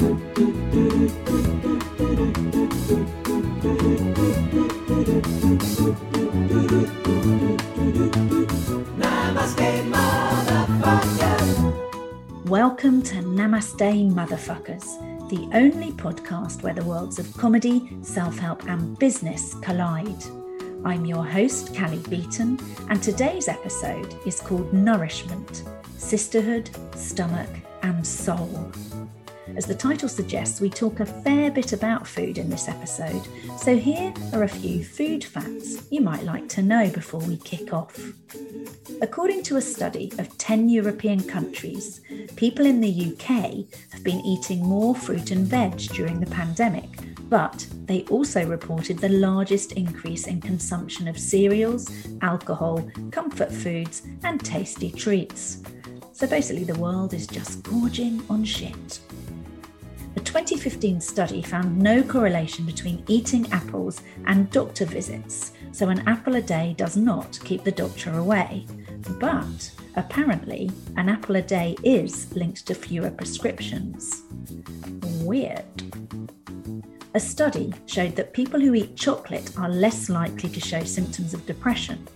Welcome to Namaste Motherfuckers, the only podcast where the worlds of comedy, self help, and business collide. I'm your host, Callie Beaton, and today's episode is called Nourishment Sisterhood, Stomach, and Soul. As the title suggests, we talk a fair bit about food in this episode, so here are a few food facts you might like to know before we kick off. According to a study of 10 European countries, people in the UK have been eating more fruit and veg during the pandemic, but they also reported the largest increase in consumption of cereals, alcohol, comfort foods, and tasty treats. So basically, the world is just gorging on shit. A 2015 study found no correlation between eating apples and doctor visits, so an apple a day does not keep the doctor away. But apparently, an apple a day is linked to fewer prescriptions. Weird. A study showed that people who eat chocolate are less likely to show symptoms of depression,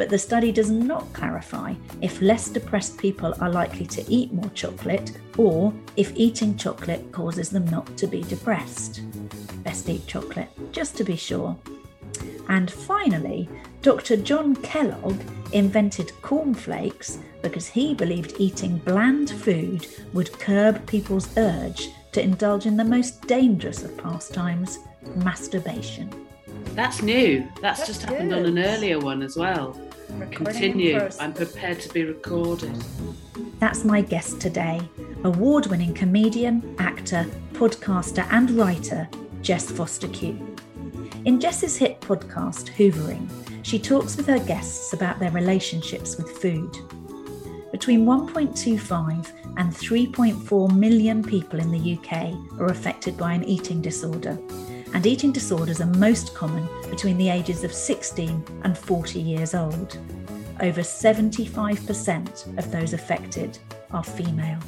but the study does not clarify if less depressed people are likely to eat more chocolate or if eating chocolate causes them not to be depressed. Best eat chocolate, just to be sure. And finally, Dr. John Kellogg invented cornflakes because he believed eating bland food would curb people's urge to indulge in the most dangerous of pastimes masturbation. That's new. That's, That's just happened on an earlier one as well. Recording Continue. process. I'm prepared to be recorded. That's my guest today, award winning comedian, actor, podcaster, and writer, Jess Fostekew. In Jess's hit podcast, Hoovering, she talks with her guests about their relationships with food. Between 1.25 and 3.4 million people in the UK are affected by an eating disorder, and eating disorders are most common between the ages of 16 and 40 years old. Over 75% of those affected are female.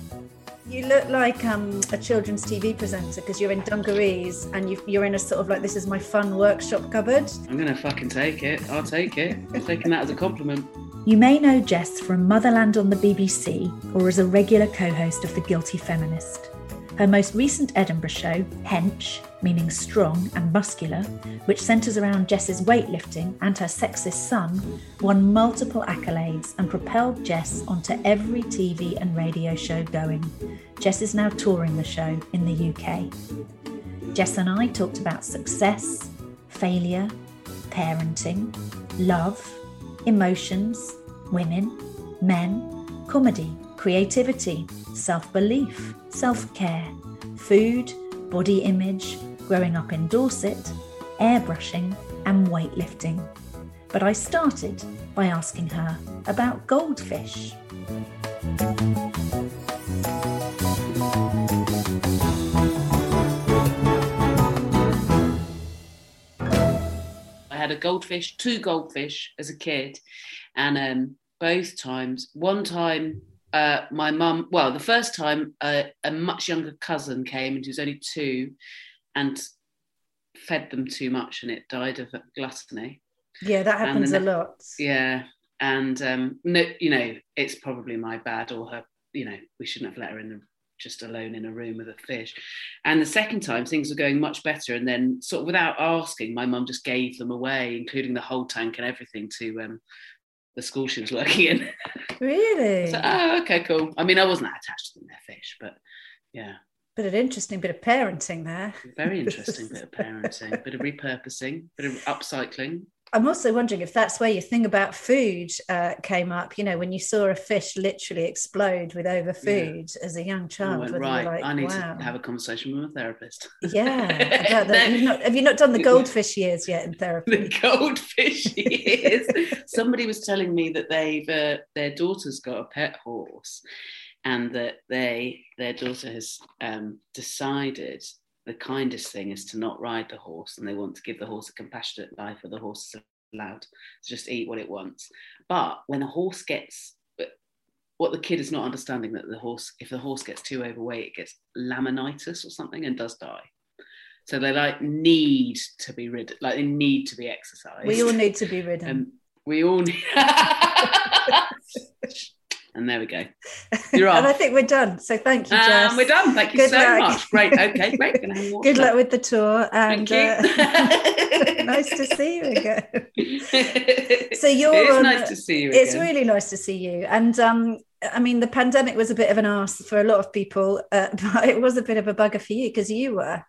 You look like um, a children's TV presenter because you're in dungarees and you you're in a sort of like this is my fun workshop cupboard. I'm gonna fucking take it. I'll take it. I'm taking that as a compliment. You may know Jess from Motherland on the BBC or as a regular co host of The Guilty Feminist. Her most recent Edinburgh show, Hench, meaning strong and muscular, which centres around Jess's weightlifting and her sexist son, won multiple accolades and propelled Jess onto every TV and radio show going. Jess is now touring the show in the UK. Jess and I talked about success, failure, parenting, love, emotions, women, men, comedy, creativity, self belief, self care, food, body image, growing up in Dorset, airbrushing, and weightlifting. But I started by asking her about goldfish. I had a goldfish, two goldfish as a kid, and um, both times, one time, uh, my mum, well, the first time, uh, a much younger cousin came and he was only two and fed them too much and it died of gluttony. Yeah, that happens the a lot. Yeah. And, um, no, you know, it's probably my bad or her, you know, we shouldn't have let her in the, just alone in a room with a fish. And the second time, things were going much better. And then, sort of without asking, my mum just gave them away, including the whole tank and everything, to um, the school she was working in. Really? so, oh, okay, cool. I mean, I wasn't that attached to them, their fish, but yeah, But an interesting bit of parenting there. very interesting bit of parenting, bit of repurposing, bit of upcycling. I'm also wondering if that's where your thing about food uh, came up. You know, when you saw a fish literally explode with overfood as a young child, went, right, like, I need wow. to have a conversation with a therapist. Yeah, about that. You've not, have you not done the goldfish years yet in therapy? the goldfish years. Somebody was telling me that they've uh, their daughter's got a pet horse, and that they their daughter has um, decided the kindest thing is to not ride the horse, and they want to give the horse a compassionate life, where the horse is allowed to just eat what it wants. But when a horse gets what the kid is not understanding that the horse, if the horse gets too overweight, it gets laminitis or something and does die. So they like need to be ridden, like they need to be exercised. We all need to be ridden. And we all need. and there we go. You're on. and. I think we're done. So thank you, Jess. And we're done. Thank you Good so luck. much. Great. Okay, great. Good luck with the tour and Thank you. uh, nice to see you again. So you're on- nice to see you. It's again. really nice to see you. And um, I mean, the pandemic was a bit of an ass for a lot of people, uh, but it was a bit of a bugger for you because you were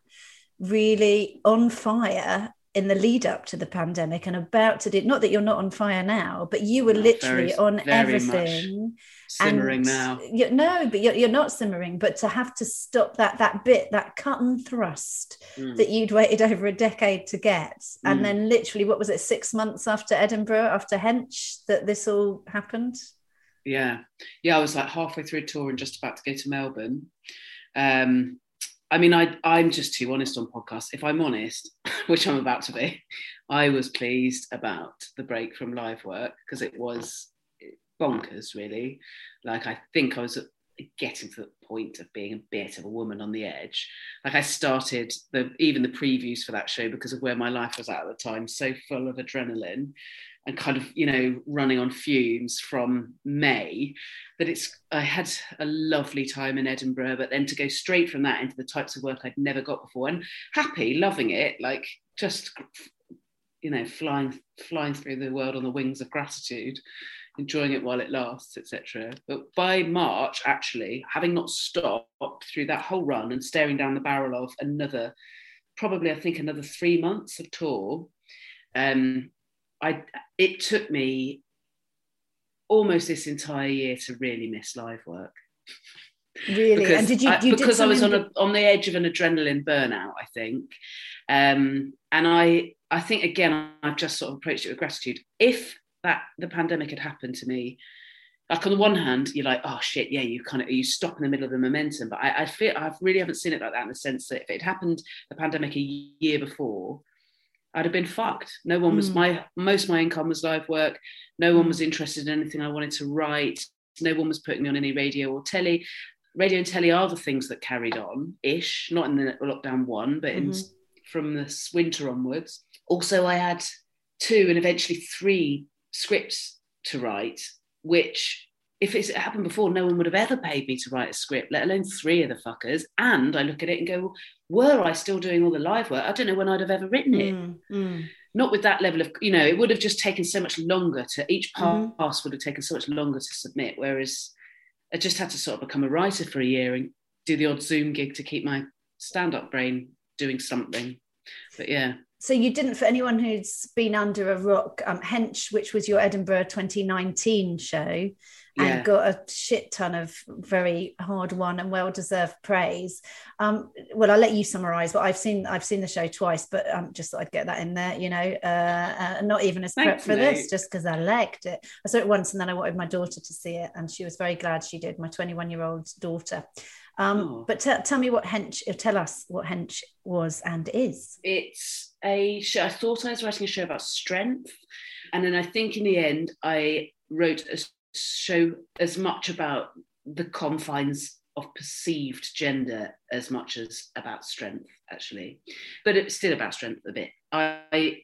really on fire in the lead up to the pandemic and about to do not that you're not on fire now, but you were No, literally very- on very much everything. simmering and now. you, no, but you're, you're not simmering. But to have to stop that that bit, that cut and thrust Mm. that you'd waited over a decade to get, and Mm. then literally, what was it, six months after Edinburgh, after Hench, that this all happened? Yeah, yeah. I was like halfway through a tour and just about to go to Melbourne. Um, I mean, I I'm just too honest on podcasts. If I'm honest, which I'm about to be, I was pleased about the break from live work because it was bonkers, really. Like I think I was getting to the point of being a bit of a woman on the edge. Like I started the even the previews for that show because of where my life was at at the time, so full of adrenaline and kind of you know running on fumes from May. That it's I had a lovely time in Edinburgh but then to go straight from that into the types of work I'd never got before and happy loving it like just you know flying flying through the world on the wings of gratitude enjoying it while it lasts etc but by March actually having not stopped through that whole run and staring down the barrel of another probably I think another 3 months of tour um I it took me almost this entire year to really miss live work. Really? and did you? I, you because did I was on a, on the edge of an adrenaline burnout, I think, um, and I I think again I've just sort of approached it with gratitude. If that the pandemic had happened to me, like on the one hand, you're like, oh shit, yeah, you kind of you stop in the middle of the momentum. But I, I feel I really haven't seen it like that in the sense that if it happened the pandemic a year before, I'd have been fucked. No one was Mm. my most of my income was live work. No one was interested in anything I wanted to write. No one was putting me on any radio or telly. Radio and telly are the things that carried on ish, not in the lockdown one, but in, Mhm. from this winter onwards. Also, I had two and eventually three scripts to write, which if it's happened before, no one would have ever paid me to write a script, let alone three of the fuckers. And I look at it and go, were I still doing all the live work? I don't know when I'd have ever written it. Mm, mm. Not with that level of, you know, it would have just taken so much longer to, each pass would have taken so much longer to submit. Whereas I just had to sort of become a writer for a year and do the odd Zoom gig to keep my stand up brain doing something. But yeah. So you didn't, for anyone who's been under a rock, um, Hench, which was your Edinburgh 2019 show, and got a shit ton of very hard won and well deserved praise. Um, well, I'll let you summarise. But I've seen I've seen the show twice, but um, just thought I'd get that in there. You know, uh, uh, not even as prep Thanks, for this, just because I liked it. I saw it once, and then I wanted my daughter to see it, and she was very glad she did. My 21 year old daughter. Um, Oh. But t- tell me what Hench. uh, Tell us what Hench was and is. it's a show. I thought I was writing a show about strength, and then I think in the end I wrote a show as much about the confines of perceived gender as much as about strength, actually. But it's still about strength a bit. I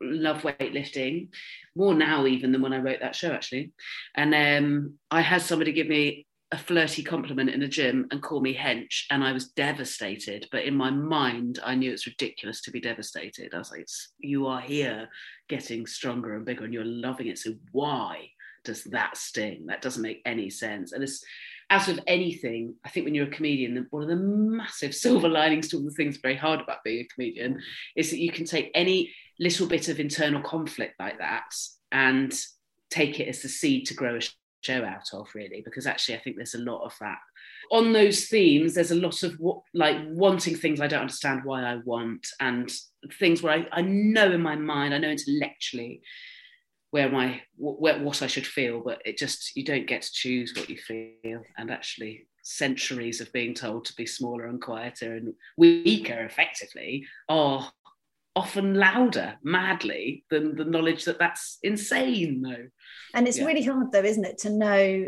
love weightlifting more now even than when I wrote that show, actually. And um, I had somebody give me a flirty compliment in a gym and call me hench and i was devastated but in my mind i knew it's ridiculous to be devastated i was like "It's- you are here getting stronger and bigger and you're loving it so why does that sting? That doesn't make any sense. And it's as with anything i think when you're a comedian one of the massive silver linings to all the things very hard about being a comedian is that you can take any little bit of internal conflict like that and take it as the seed to grow a show out of really because actually i think there's a lot of that. On those themes there's a lot of what like wanting things i don't understand why i want and things where i, I know in my mind i know intellectually where my where, what i should feel but it just you don't get to choose what you feel and actually centuries of being told to be smaller and quieter and weaker effectively are often louder madly than the knowledge that that's insane though And it's Yeah. really hard, though, isn't it, to know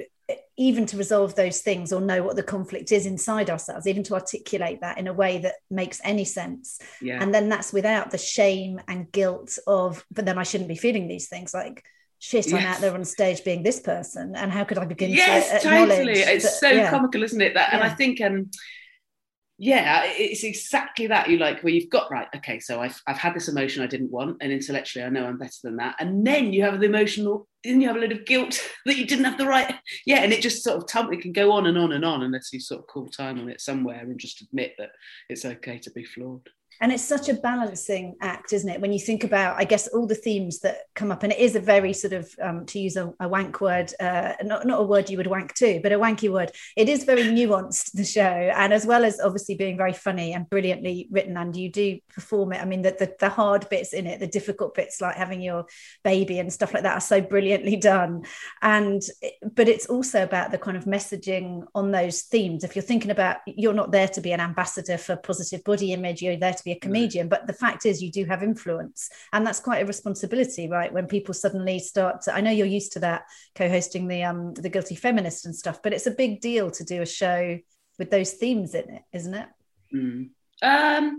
even to resolve those things or know what the conflict is inside ourselves, even to articulate that in a way that makes any sense. Yeah. And then that's without the shame and guilt of, but then I shouldn't be feeling these things like, shit, I'm out there on stage being this person. And how could I begin yes, to acknowledge totally. It's that- so yeah. comical, isn't it? That, and I think, um, yeah, it's exactly that. You like where you've got right. Okay, so I've I've had this emotion I didn't want, and intellectually I know I'm better than that. And then you have the emotional, then you have a load of guilt that you didn't have the right. Yeah, and it just sort of tum- it can go on and on and on unless you sort of call time on it somewhere and just admit that it's okay to be flawed. And it's such a balancing act isn't it? When you think about i guess all the themes that come up and it is a very sort of um, to use a, a wank word uh, not, not a word you would wank to but a wanky word. It is very nuanced the show and as well as obviously being very funny and brilliantly written and you do perform it. I mean the, the, the hard bits in it the difficult bits like having your baby and stuff like that are so brilliantly done. And but it's also about the kind of messaging on those themes. If you're thinking about you're not there to be an ambassador for positive body image you're there to be a comedian but the fact is you do have influence and that's quite a responsibility right when people suddenly start to, i know you're used to that co-hosting the um the guilty feminist and stuff but it's a big deal to do a show with those themes in it isn't it Mm. Um,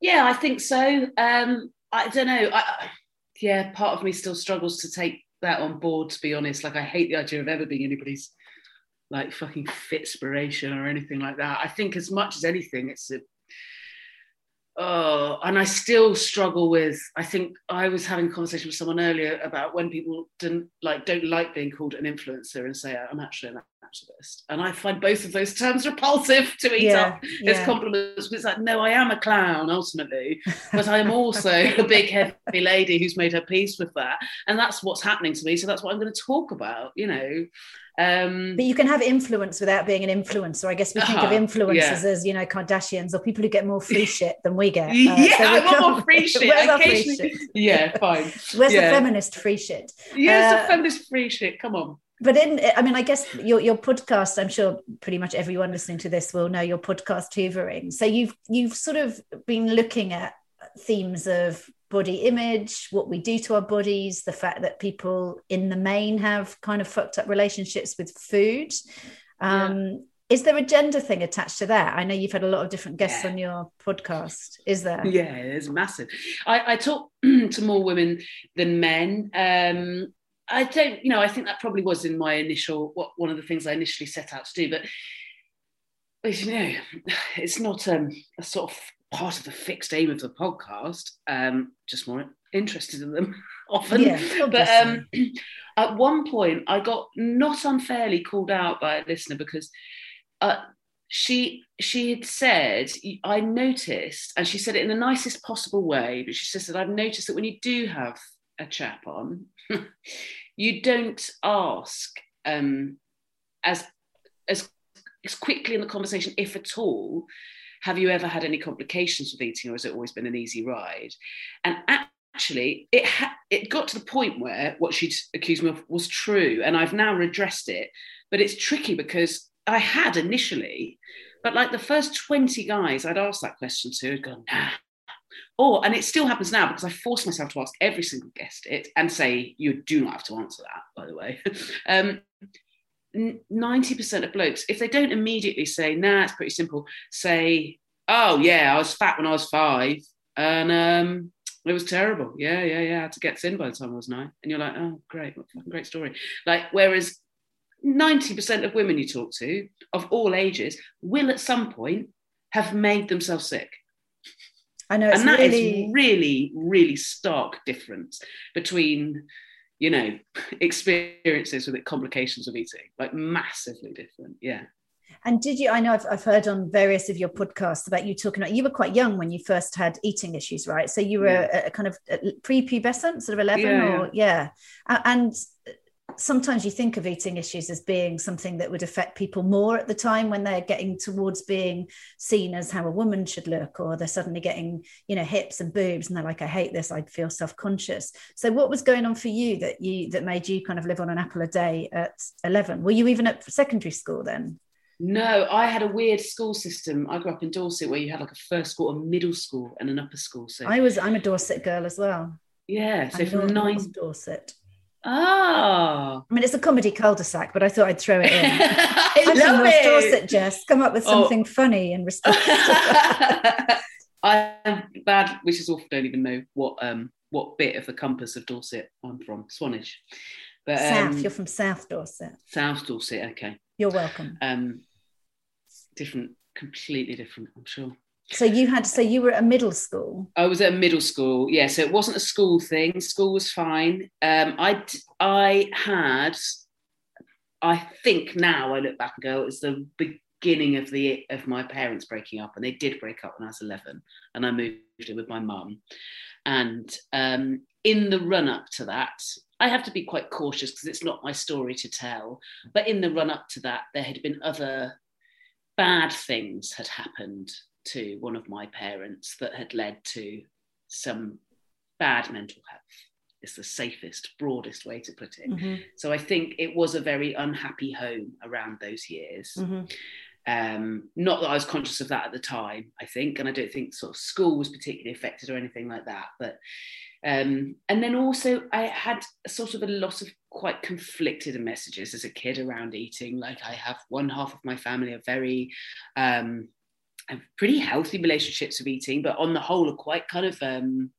yeah, I think so. Um, I don't know. I, I- yeah, part of me still struggles to take that on board. To be honest, like I hate the idea of ever being anybody's like fucking fitspiration or anything like that. I think as much as anything, it's a oh, and I still struggle with. I think I was having a conversation with someone earlier about when people don't like don't like being called an influencer and say I'm actually an activist, and I find both of those terms repulsive to eat Yeah, up as compliments. Because it's like, no, I am a clown ultimately, but I'm also a big heavy lady who's made her peace with that, and that's what's happening to me. So that's what I'm going to talk about. You know. Um, but you can have influence without being an influencer. I guess we think of Uh-huh, influencers yeah. as you know Kardashians or people who get more free shit than we get. Uh, Yeah, so I want more free shit. Where's our free shit? yeah, fine. Where's the feminist free shit? Yes, Uh, the feminist free shit. Come on. But in, I mean, I guess your your podcast. I'm sure pretty much everyone listening to this will know your podcast Hoovering. So you've you've sort of been looking at themes of body image, what we do to our bodies, the fact that people in the main have kind of fucked up relationships with food. Um, Is there a gender thing attached to that? I know you've had a lot of different guests Yeah. on your podcast. Is there? Yeah, it's massive. I, I talk to more women than men. Um, I don't, you know, I think that probably was in my initial, what one of the things I initially set out to do. But, but you know, it's not um, a sort of part of the fixed aim of the podcast. Um, just more interested in them often. Yeah, but um, at one point, I got not unfairly called out by a listener because uh, she she had said I noticed, and she said it in the nicest possible way, but she just said I've noticed that when you do have a chap on, you don't ask um, as as as quickly in the conversation, if at all. Have you ever had any complications with eating, or has it always been an easy ride? And actually, it ha- it got to the point where what she'd accused me of was true, and I've now redressed it. But it's tricky because I had initially, but like the first 20 guys I'd asked that question to had gone, nah. Or, and it still happens now because I force myself to ask every single guest it and say, you do not have to answer that, by the way. um, 90% of blokes, if they don't immediately say, nah, it's pretty simple, say, oh, yeah, I was fat when I was five and um, it was terrible. Yeah, yeah, yeah. I had to get thin by the time I was nine. And you're like, oh, great, what a great story. Like, whereas 90% of women you talk to of all ages will at some point have made themselves sick. I know it's and that is really really, really stark difference between, you know, experiences with it, complications of eating, like massively different. Yeah. And did you? I know I've, I've heard on various of your podcasts about you talking about you were quite young when you first had eating issues, right? So you were Yeah. a, a kind of pre-pubescent, sort of eleven, Yeah, or yeah. And sometimes you think of eating issues as being something that would affect people more at the time when they're getting towards being seen as how a woman should look, or they're suddenly getting you know hips and boobs, and they're like, I hate this. i'd feel self-conscious. So what was going on for you that you that made you kind of live on an apple a day at eleven? Were you even at secondary school then? No, I had a weird school system. I grew up in Dorset where you had like a first school, a middle school, and an upper school. So I was I'm a Dorset girl as well. yeah, so I'm from nine Dorset. Ah, I mean, it's a comedy cul-de-sac, but I thought I'd throw it in. I I'm love it. Dorset, Jess. Come up with Oh. something funny in response. I'm bad, which is awful. Don't even know what um what bit of the compass of Dorset I'm from. Swanage, but um, South. You're from South Dorset. South Dorset. Okay, You're welcome. um, different, completely different. I'm sure. So you had. So you were at a middle school. I was at a middle school, yeah. So it wasn't a school thing. School was fine. Um, I I had, I think now I look back and go, it was the beginning of the of my parents breaking up, and they did break up when I was eleven, and I moved in with my mum. And um, in the run up to that, I have to be quite cautious because it's not my story to tell. But in the run up to that, there had been other bad things had happened to one of my parents that had led to some bad mental health. Is the safest, broadest way to put it. Mhm, So I think it was a very unhappy home around those years. mhm. Um, not that I was conscious of that at the time, I think, and I don't think sort of school was particularly affected or anything like that. But um, and then also I had sort of a lot of quite conflicted messages as a kid around eating. Like I have one half of my family are very um, pretty healthy relationships with eating, but on the whole are quite kind of um,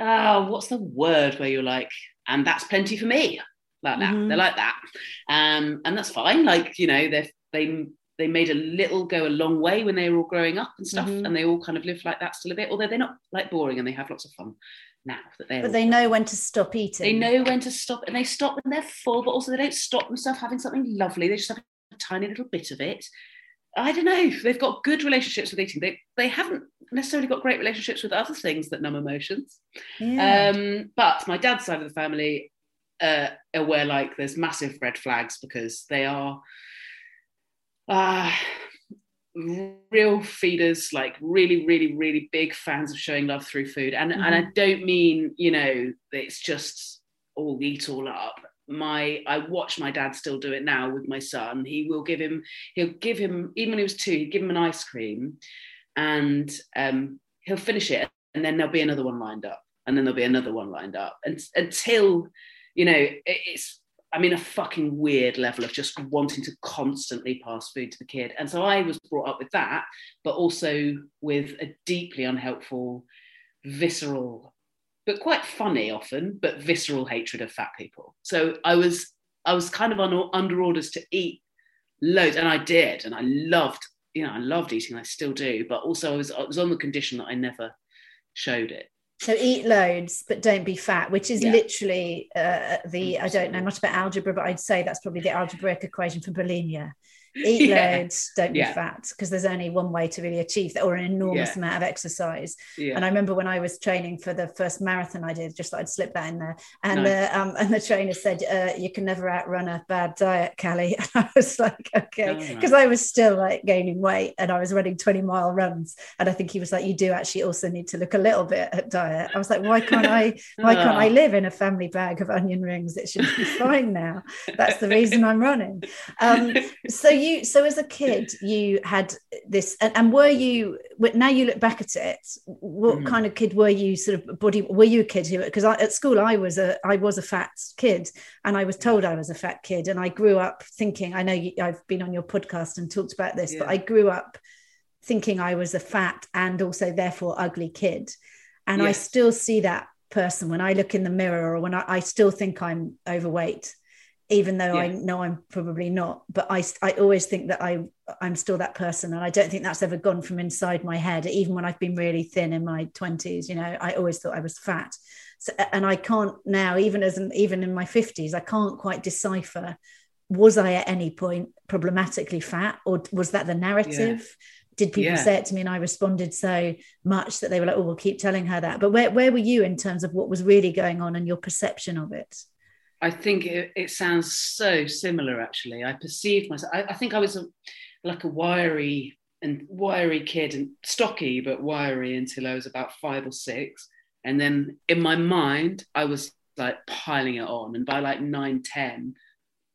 oh, what's the word where you're like, and that's plenty for me. Like that. Mhm. They're like that. Um, and that's fine. Like, you know, they they they made a little go a long way when they were all growing up and stuff, Mhm. and they all kind of live like that still a bit, although they're not like boring and they have lots of fun now that they're But they know when to stop eating. they know when to stop and they stop when they're full, but also they don't stop themselves having something lovely. They just have a tiny little bit of it. I don't know. They've got good relationships with eating. They they haven't necessarily got great relationships with other things that numb emotions. Yeah. Um, but my dad's side of the family uh, are where like there's massive red flags because they are uh, real feeders, like really, really, really big fans of showing love through food. And and I don't mean you know it's just all eat all up. My I watch my dad still do it now with my son. He will give him he'll give him even when he was two he'd give him an ice cream, and um, he'll finish it and then there'll be another one lined up and then there'll be another one lined up and until you know it, it's i mean a fucking weird level of just wanting to constantly pass food to the kid and so i was brought up with that but also with a deeply unhelpful visceral but quite funny often but visceral hatred of fat people so i was i was kind of on, under orders to eat loads and i did and i loved you know i loved eating i still do but also i was i was on the condition that i never showed it So eat loads, but don't be fat, which is Yeah. literally uh, the I don't know much about algebra, but I'd say that's probably the algebraic equation for bulimia. Eat Yeah. loads, don't be fat, because there's only one way to really achieve that, or an enormous Yeah. amount of exercise. yeah And I remember when I was training for the first marathon I did, just thought I'd slip that in there. And Nice. the um, and the trainer said, uh, "You can never outrun a bad diet, Callie." And I was like, "Okay," Oh, because I was still like gaining weight, and I was running twenty mile runs. And I think he was like, "You do actually also need to look a little bit at diet." I was like, "Why can't I? Why can't I Ah. live in a family bag of onion rings? It should be fine now." That's the reason I'm running. Um, so you so as a kid you had this and, and were you now you look back at it what Mhm. kind of kid were you sort of body were you a kid who because at school i was a i was a fat kid and i was told i was a fat kid and i grew up thinking i know you, i've been on your podcast and talked about this but i grew up thinking i was a fat and also therefore ugly kid and i still see that person when i look in the mirror or when i, I still think i'm overweight even though I know I'm probably not. But I, I always think that I, I'm still that person, and I don't think that's ever gone from inside my head. Even when I've been really thin in my twenties, you know, I always thought I was fat. So, and I can't now, even as even in my fifties, I can't quite decipher. Was I at any point problematically fat, or was that the narrative? Did people Yeah. say it to me and I responded so much that they were like, "Oh, we'll keep telling her that." But where where were you in terms of what was really going on and your perception of it? I think it, it sounds so similar. Actually, I perceived myself. I, I think I was a, like a wiry and wiry kid and stocky, but wiry until I was about five or six. And then in my mind, I was like piling it on. And by like nine, ten,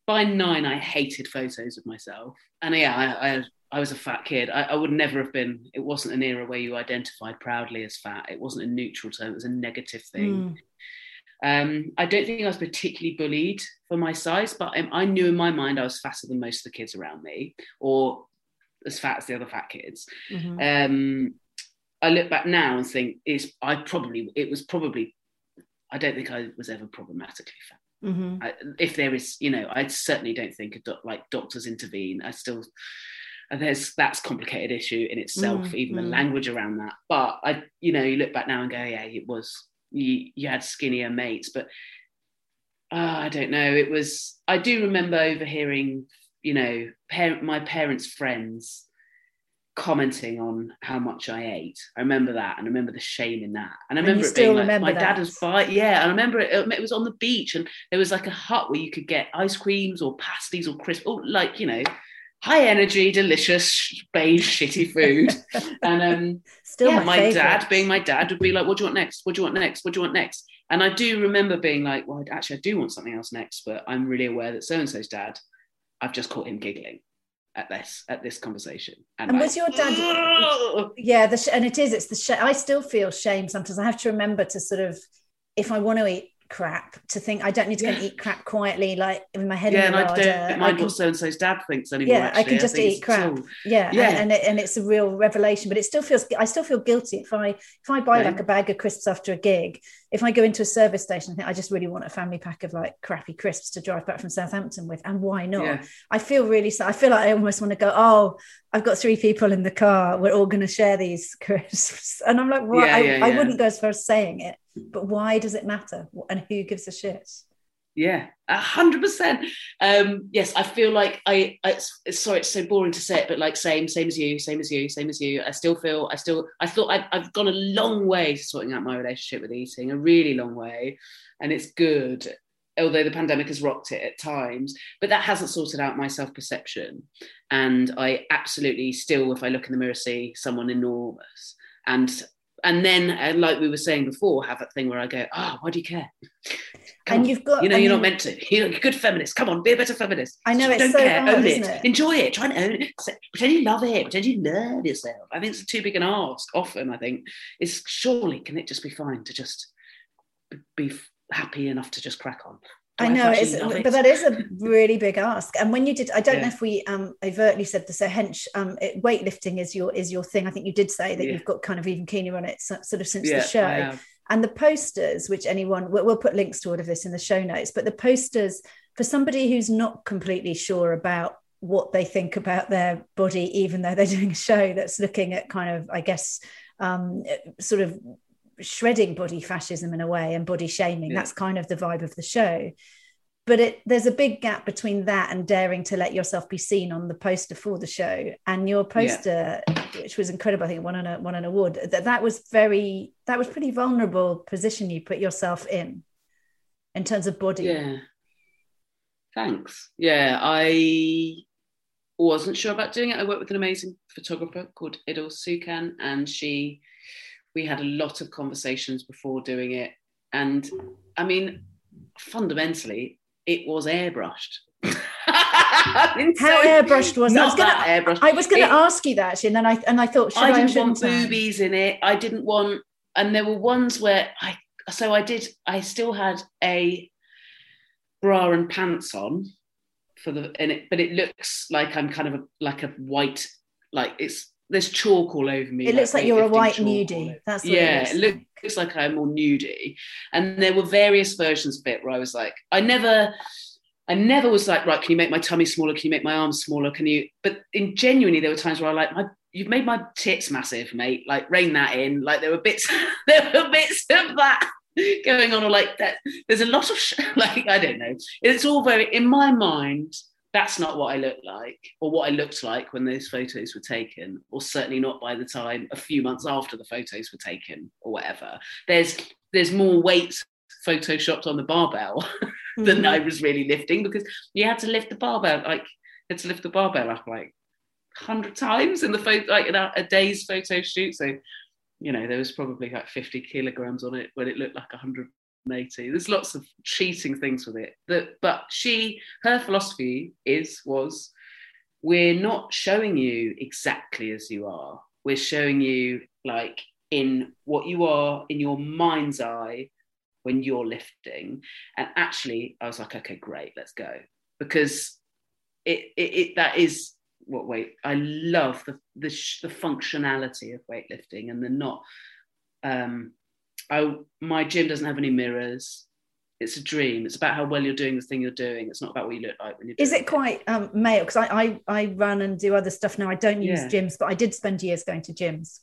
by nine, I hated photos of myself. And yeah, I, I, I was a fat kid. I, I would never have been. It wasn't an era where you identified proudly as fat. It wasn't a neutral term. It was a negative thing. Mm. Um, I don't think I was particularly bullied for my size, but I, I knew in my mind I was fatter than most of the kids around me, or as fat as the other fat kids. Mm-hmm. Um, I look back now and think it's I probably it was probably I don't think I was ever problematically fat. Mm-hmm. I, if there is, you know, I certainly don't think like doctors intervene. I still there's that's complicated issue in itself, mm-hmm. even the mm. language around that. But I, you know, you look back now and go, yeah, it was you, you had skinnier mates, but uh, I don't know. It was I do remember overhearing, you know, parent my parents' friends commenting on how much I ate. I remember that, and I remember the shame in that. And I remember it being like my that. dad was by yeah, and I remember it, it was on the beach, and there was like a hut where you could get ice creams or pasties or crisps, or like you know, high energy, delicious, beige, shitty food. and um, still, yeah, my, my dad, being my dad, would be like, "What do you want next? What do you want next? What do you want next?" And I do remember being like, "Well, actually, I do want something else next," but I'm really aware that so and so's dad. I've just caught him giggling at this at this conversation. And, and like, was your dad? yeah, the sh- and it is. It's the. Sh- I still feel shame sometimes. I have to remember to sort of, if I want to eat crap to think I don't need to yeah. go and eat crap quietly, like with my head yeah, in the and I don't mind what so and so's dad thinks anymore. Yeah, actually. I can just I eat crap. Yeah, yeah, and, and, it, and, it's a real revelation. But it still feels I still feel guilty if I if I buy yeah. like a bag of crisps after a gig. If I go into a service station, I think I just really want a family pack of like crappy crisps to drive back from Southampton with, and why not? Yeah. I feel really sad. I feel like I almost want to go. Oh, I've got three people in the car. We're all going to share these crisps, and I'm like, well, I, I wouldn't go as far as saying it but why does it matter? And who gives a shit? Yeah, a hundred percent. Um, yes, I feel like I, I sorry, it's so boring to say it, but like same, same as you, same as you, same as you. I still feel, I still, I thought I've, I've gone a long way to sorting out my relationship with eating, a really long way, and it's good. Although the pandemic has rocked it at times, but that hasn't sorted out my self perception. And I absolutely still, if I look in the mirror, see someone enormous. And and then like we were saying before have that thing where i go oh why do you care Come and on. you've got you know I you're mean, not meant to you're a good feminist come on be a better feminist i know Just it's don't so care hard, own it. it. enjoy it try and own it pretend you love it pretend you love yourself i think it's too big an ask often i think it's surely can it just be fine to just be happy enough to just crack on I know it's, it? but that is a really big ask. And when you did, I don't yeah. know if we um, overtly said this. So, hench um, it, weightlifting is your is your thing. I think you did say that yeah. you've got kind of even keener on it, so, sort of since yeah, the show. And the posters, which anyone we'll, we'll put links to all of this in the show notes. But the posters for somebody who's not completely sure about what they think about their body, even though they're doing a show that's looking at kind of, I guess, um, sort of shredding body fascism in a way and body shaming. Yeah. That's kind of the vibe of the show. But it, there's a big gap between that and daring to let yourself be seen on the poster for the show. And your poster, yeah. which was incredible, I think won an, won an award. That that was very that was pretty vulnerable position you put yourself in, in terms of body. Yeah. Thanks. Yeah, I wasn't sure about doing it. I worked with an amazing photographer called Idil Sukan, and she we had a lot of conversations before doing it. And I mean, fundamentally, it was airbrushed. How airbrushed was not that? I was gonna, I was going to ask you that actually, and then I and I thought I didn't I want boobies in it. I didn't want, and there were ones where I so I did. I still had a bra and pants on for the and it, but it looks like I'm kind of a, like a white, like it's there's chalk all over me. It looks like you're a white nudie. That's yeah. It, it looks like I'm all nudie, and there were various versions of it where I was like, I never. I never was like, right, can you make my tummy smaller? Can you make my arms smaller? Can you? But in genuinely, there were times where I like, my, you've made my tits massive, mate. Like, rein that in. Like, there were bits, there were bits of that going on, or like that. There's a lot of, sh- like, I don't know. It's all very, in my mind, that's not what I look like or what I looked like when those photos were taken, or certainly not by the time a few months after the photos were taken or whatever. There's there's more weight photoshopped on the barbell than mm-hmm. I was really lifting because you had to lift the barbell like you had to lift the barbell up like hundred times in the photo like in a, a day's photo shoot. So you know there was probably like 50 kilograms on it when it looked like 100 180. There's lots of cheating things with it. That, but she, her philosophy is was, we're not showing you exactly as you are. We're showing you like in what you are in your mind's eye when you're lifting. And actually, I was like, okay, great, let's go. Because it, it, it that is what weight I love the the, the functionality of weightlifting and the not um I my gym doesn't have any mirrors. It's a dream. It's about how well you're doing the thing you're doing. It's not about what you look like when you're is it quite um, male? Because I, I i run and do other stuff now. I don't use yeah. gyms but i did spend years going to gyms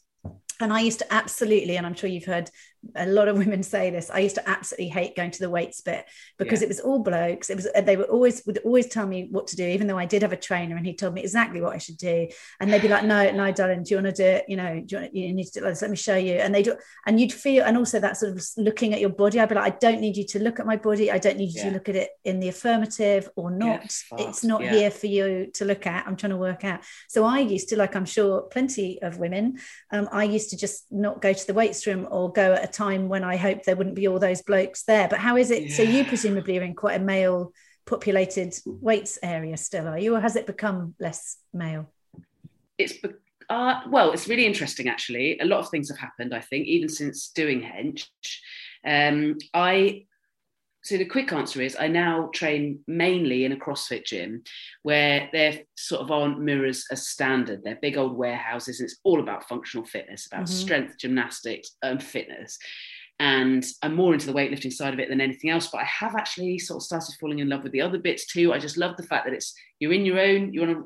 and I used to absolutely, and I'm sure you've heard a lot of women say this. I used to absolutely hate going to the weights bit because yeah. it was all blokes. It was they were always would always tell me what to do, even though I did have a trainer and he told me exactly what I should do. And they'd be like, "No, no, darling, do you want to do it? You know, do you, want, you need to do this? Let me show you." And they do, and you'd feel, and also that sort of looking at your body. I'd be like, "I don't need you to look at my body. I don't need you yeah. to look at it in the affirmative or not. it's not here for you to look at. I'm trying to work out." So I used to, like I'm sure plenty of women, um, I used to just not go to the weights room or go at a time when I hoped there wouldn't be all those blokes there. But how is it? Yeah. So you presumably are in quite a male populated weights area still, are you, or has it become less male? It's uh, well, it's really interesting actually. A lot of things have happened, I think, even since doing Hench. Um, I so the quick answer is I now train mainly in a CrossFit gym where there sort of aren't mirrors as standard. They're big old warehouses. And it's all about functional fitness, about mm-hmm. strength, gymnastics, and fitness. And I'm more into the weightlifting side of it than anything else. But I have actually sort of started falling in love with the other bits too. I just love the fact that it's you're in your own, you're on a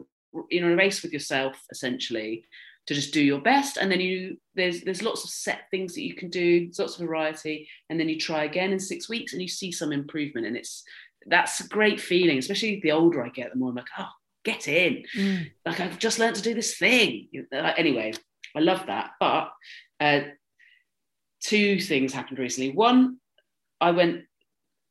you're in a race with yourself essentially to just do your best. And then you there's there's lots of set things that you can do there's lots of variety. And then you try again in six weeks and you see some improvement. And it's that's a great feeling especially the older i get the more i'm like oh get in. Mm. like i've just learned to do this thing. Anyway i love that. But uh, two things happened recently. One i went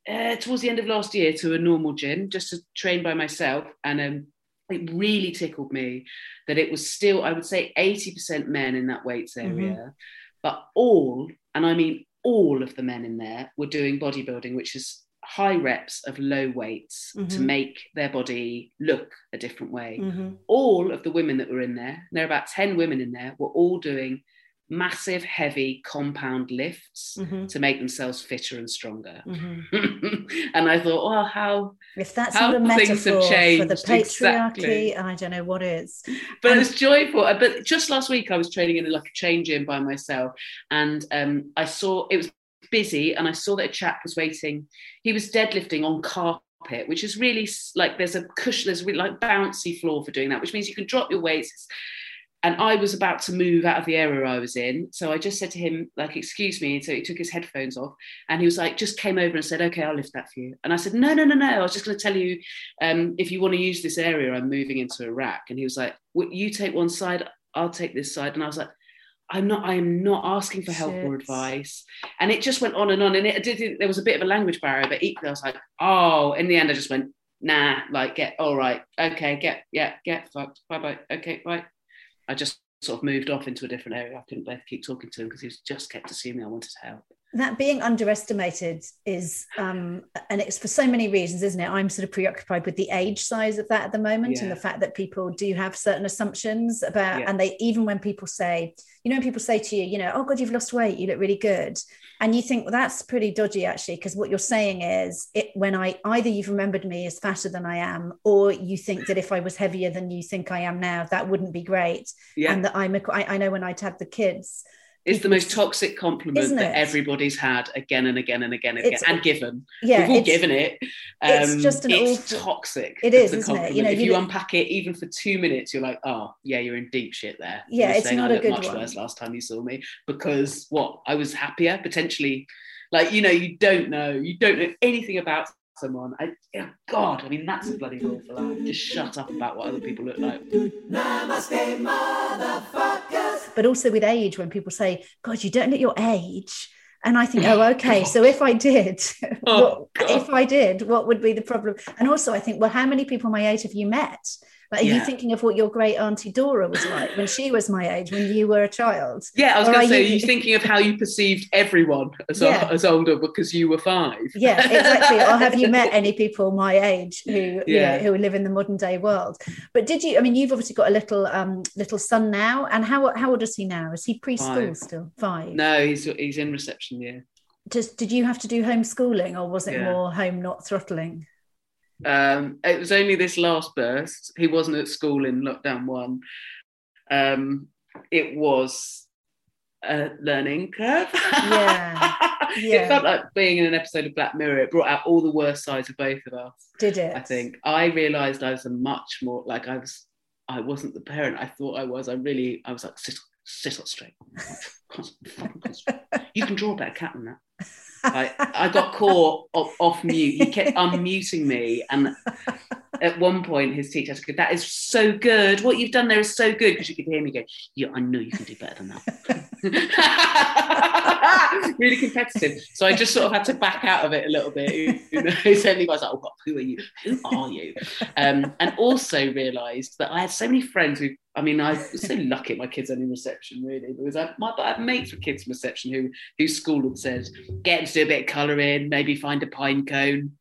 uh, towards the end of last year to a normal gym just to train by myself. And um, it really tickled me that it was still, I would say, 80% men in that weights mm-hmm. area, mm-hmm. but all, and I mean all of the men in there were doing bodybuilding, which is high reps of low weights mm-hmm. to make their body look a different way. Mm-hmm. All of the women that were in there, there are about 10 women in there, were all doing massive, heavy compound lifts mm-hmm. to make themselves fitter and stronger. Mm-hmm. and I thought, well, how if that's how not a metaphor for the patriarchy, exactly. I don't know what is. But and- it's joyful. Uh, but just last week, I was training in like a chain gym by myself, and um, I saw it was busy, and I saw that a chap was waiting. He was deadlifting on carpet which is really like there's a cushion, there's really like bouncy floor for doing that, which means you can drop your weights. And I was about to move out of the area I was in. So I just said to him, like, excuse me. And so he took his headphones off and he was like, just came over and said, okay, I'll lift that for you. And I said, no, no, no, no. I was just going to tell you um, if you want to use this area, I'm moving into Iraq. And he was like, well, you take one side, I'll take this side. And I was like, I'm not, I am not asking for help Shit. or advice. And it just went on and on. And it did, there was a bit of a language barrier, but equally I was like, oh, in the end, I just went, nah, like, get, all right, okay, get, yeah, get fucked. Bye bye. Okay, bye. I just sort of moved off into a different area. I couldn't bear to keep talking to him because he just kept assuming I wanted to help. That being underestimated is, um, and it's for so many reasons, isn't it? I'm sort of preoccupied with the age size of that at the moment yeah. and the fact that people do have certain assumptions about, yeah. and they, even when people say, you know, people say to you, you know, oh God, you've lost weight, you look really good and you think well, that's pretty dodgy actually because what you're saying is it when i either you've remembered me as fatter than i am or you think that if i was heavier than you think i am now that wouldn't be great yeah. and that i'm a, I, I know when i'd had the kids it's the most toxic compliment that everybody's had again and again and again and, again, and given. Yeah, we've all given it. Um, it's just an it's awful, toxic. It is, isn't it? You know, if you, you unpack it even for two minutes, you're like, oh yeah, you're in deep shit there. Yeah, it's not I a good much one. worse last time you saw me because what I was happier potentially. Like you know, you don't know, you don't know anything about someone. I, oh God, I mean, that's a bloody awful life. Just shut up about what other people look like. Namaste, but also with age, when people say, God, you don't look your age. And I think, oh, okay. So if I did, oh, what, if I did, what would be the problem? And also, I think, well, how many people my age have you met? Like, are yeah. you thinking of what your great auntie Dora was like when she was my age, when you were a child? Yeah, I was going to say, you... are you thinking of how you perceived everyone as, yeah. as older because you were five? Yeah, exactly. or have you met any people my age who yeah. you know, who live in the modern day world? But did you? I mean, you've obviously got a little um little son now, and how how old is he now? Is he preschool five. still? Five. No, he's he's in reception. Yeah. just did you have to do homeschooling or was it Yeah. more home not throttling? Um, it was only this last burst. He wasn't at school in lockdown one. Um, it was a learning curve. Yeah. Yeah. It felt like being in an episode of Black Mirror. It brought out all the worst sides of both of us. Did it? I think I realised I was a much more like I was. I wasn't the parent I thought I was. I really. I was like sit, sit up straight. You can draw a better cat than that. I, I got caught off, off mute. He kept unmuting me, and at one point, his teacher said, "That is so good. What you've done there is so good." Because you could hear me go, "Yeah, I know you can do better than that." really competitive. So I just sort of had to back out of it a little bit. You know, certainly I was like, "Oh, God, who are you? Who are you?" Um, and also realised that I had so many friends who. I mean, I was so lucky my kids are in reception, really, because I, my, I have mates with kids in reception who whose school had said, get them to do a bit of colouring, maybe find a pine cone,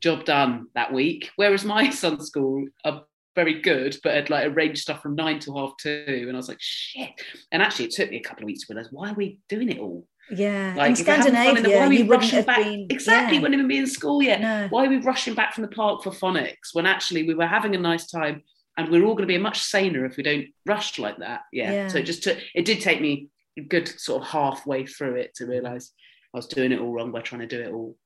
job done that week. Whereas my son's school are very good, but had like arranged stuff from nine to half two. And I was like, shit. And actually, it took me a couple of weeks to realise why are we doing it all? Yeah. Like, in if we're fun in the- Scandinavia, why are we rushing back? been Exactly, yeah. wouldn't even be in school yet. No. Why are we rushing back from the park for phonics when actually we were having a nice time and we're all going to be much saner if we don't rush like that? Yeah. Yeah. So it just took, it did take me a good sort of halfway through it to realise I was doing it all wrong by trying to do it all.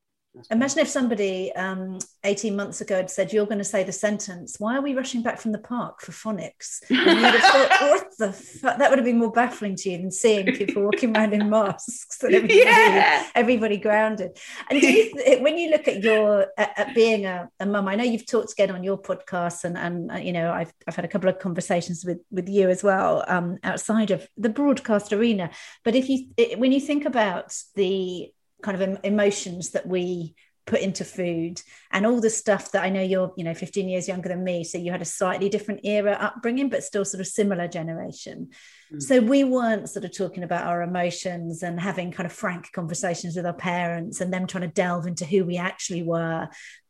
Imagine if somebody um, 18 months ago had said, You're going to say the sentence, Why are we rushing back from the park for phonics? And you'd have thought, What the fuck? That would have been more baffling to you than seeing people walking around in masks and everybody, Yeah. everybody grounded. And do you, when you look at your, at, at being a, a mum, I know you've talked again on your podcast, and, and uh, you know, I've, I've had a couple of conversations with, with you as well um, outside of the broadcast arena. But if you, it, when you think about the kind of emotions that we put into food and all the stuff that I know you're, you know, 15 years younger than me. So you had a slightly different era upbringing, but still sort of similar generation. Mm. So we weren't sort of talking about our emotions and having kind of frank conversations with our parents and them trying to delve into who we actually were,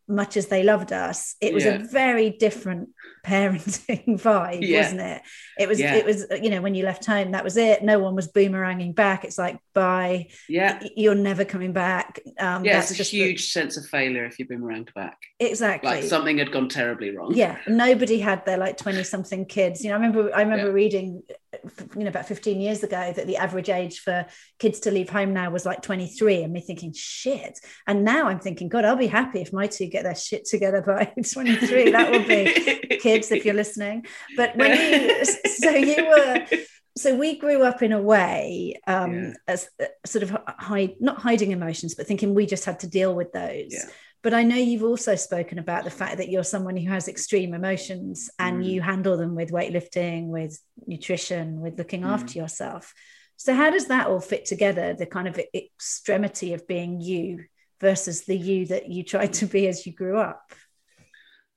much as they loved us. It was Yeah. a very different parenting vibe, Yeah. wasn't it? It was, Yeah. it was, you know, when you left home, that was it. No one was boomeranging back. It's like, bye Yeah. you're never coming back. Um, Yeah, that's it's a just the- huge sense of failure if you've been around back. exactly. Like something had gone terribly wrong. yeah, nobody had their like twenty something kids. You know, I remember I remember reading, you know, about fifteen years ago that the average age for kids to leave home now was like twenty three, and me thinking shit. And now I'm thinking, God, I'll be happy if my two get their shit together by twenty three. That would be kids if you're listening. But when you, so you were so we grew up in a way um, Yeah. as uh, sort of hide, not hiding emotions, but thinking we just had to deal with those. Yeah. But I know you've also spoken about the fact that you're someone who has extreme emotions and Mm. you handle them with weightlifting, with nutrition, with looking Mm. after yourself. So how does that all fit together? The kind of extremity of being you versus the you that you tried to be as you grew up.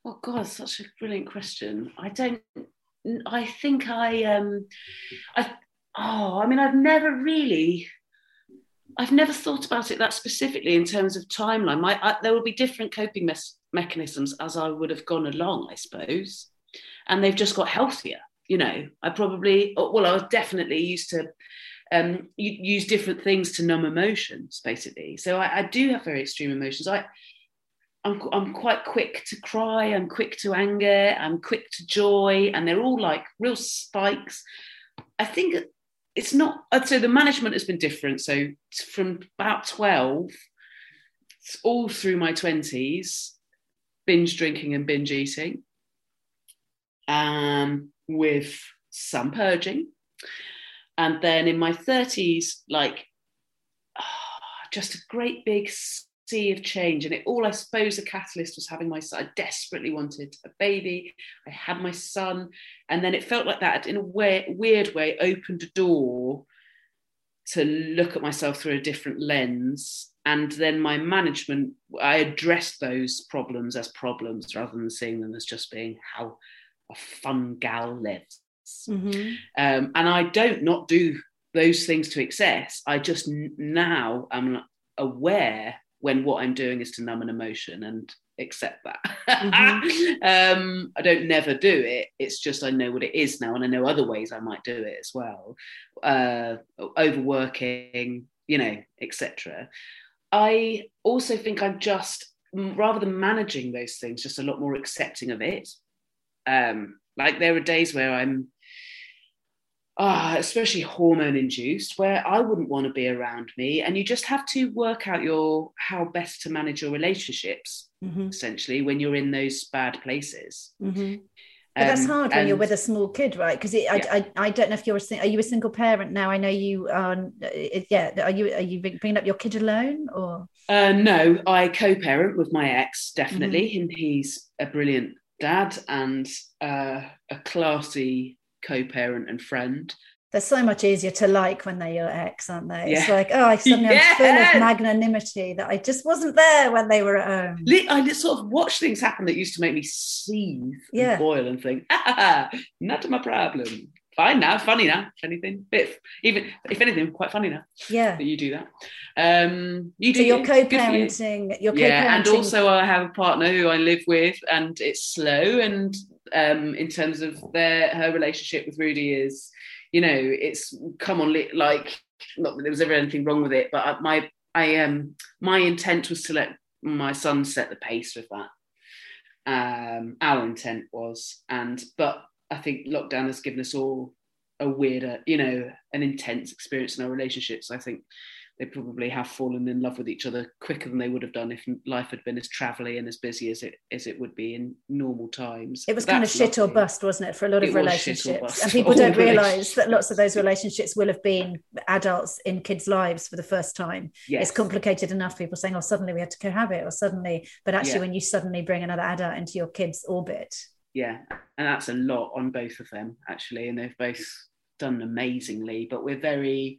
Oh God, such a brilliant question. I don't. I think I. Um. I. Oh, I mean, I've never really. I've never thought about it that specifically in terms of timeline. My, I, there will be different coping mechanisms as I would have gone along, I suppose, and they've just got healthier. You know, I probably. oh, Well, I was definitely used to. Um, use different things to numb emotions, basically. So I, I do have very extreme emotions. I, I'm, I'm quite quick to cry, I'm quick to anger, I'm quick to joy, and they're all like real spikes. I think it's not, I'd say the management has been different. So from about 12, all through my 20s, binge drinking and binge eating, um, with some purging. And then in my 30s, like just a great big sea of change. And it all, I suppose, the catalyst was having my son. I desperately wanted a baby. I had my son. And then it felt like that, in a way, weird way, opened a door to look at myself through a different lens. And then my management, I addressed those problems as problems rather than seeing them as just being how a fun gal lives. Mm-hmm. Um, and I don't not do those things to excess. I just now am aware when what I'm doing is to numb an emotion and accept that. um, I don't never do it. It's just I know what it is now, and I know other ways I might do it as well. Uh, overworking, you know, etc. I also think I'm just rather than managing those things, just a lot more accepting of it. Um, like there are days where I'm, ah, especially hormone induced, where I wouldn't want to be around me, and you just have to work out your how best to manage your relationships. Mm-hmm. Essentially, when you're in those bad places. Mm-hmm. But that's um, hard when and, you're with a small kid, right? Because yeah. I, I, I don't know if you're a, are you a single parent now? I know you are. Yeah, are you are you bringing up your kid alone or? Uh, no, I co-parent with my ex definitely, mm-hmm. and he's a brilliant dad and uh, a classy co-parent and friend they're so much easier to like when they're your ex, aren't they? Yeah. It's like, oh, I suddenly yeah. am full of magnanimity that I just wasn't there when they were at home. I sort of watch things happen that used to make me seethe yeah. and boil and think, ah, not my problem. Fine now, funny now, if anything. If even if anything, quite funny now. Yeah. That you do that. Um you do so you're co-parenting. You. are co-parenting. Yeah, and also I have a partner who I live with and it's slow and um in terms of their her relationship with Rudy is you know, it's come on like not that there was ever anything wrong with it, but my I um my intent was to let my son set the pace with that. Um, our intent was, and but I think lockdown has given us all a weirder, you know, an intense experience in our relationships. I think they probably have fallen in love with each other quicker than they would have done if life had been as travelly and as busy as it as it would be in normal times. It was kind of shit lovely. or bust, wasn't it, for a lot of it relationships? And people don't realise that lots of those relationships will have been adults in kids' lives for the first time. Yes. It's complicated enough. People saying, "Oh, suddenly we had to cohabit," or suddenly, but actually, yeah. when you suddenly bring another adult into your kids' orbit, yeah, and that's a lot on both of them actually, and they've both done amazingly. But we're very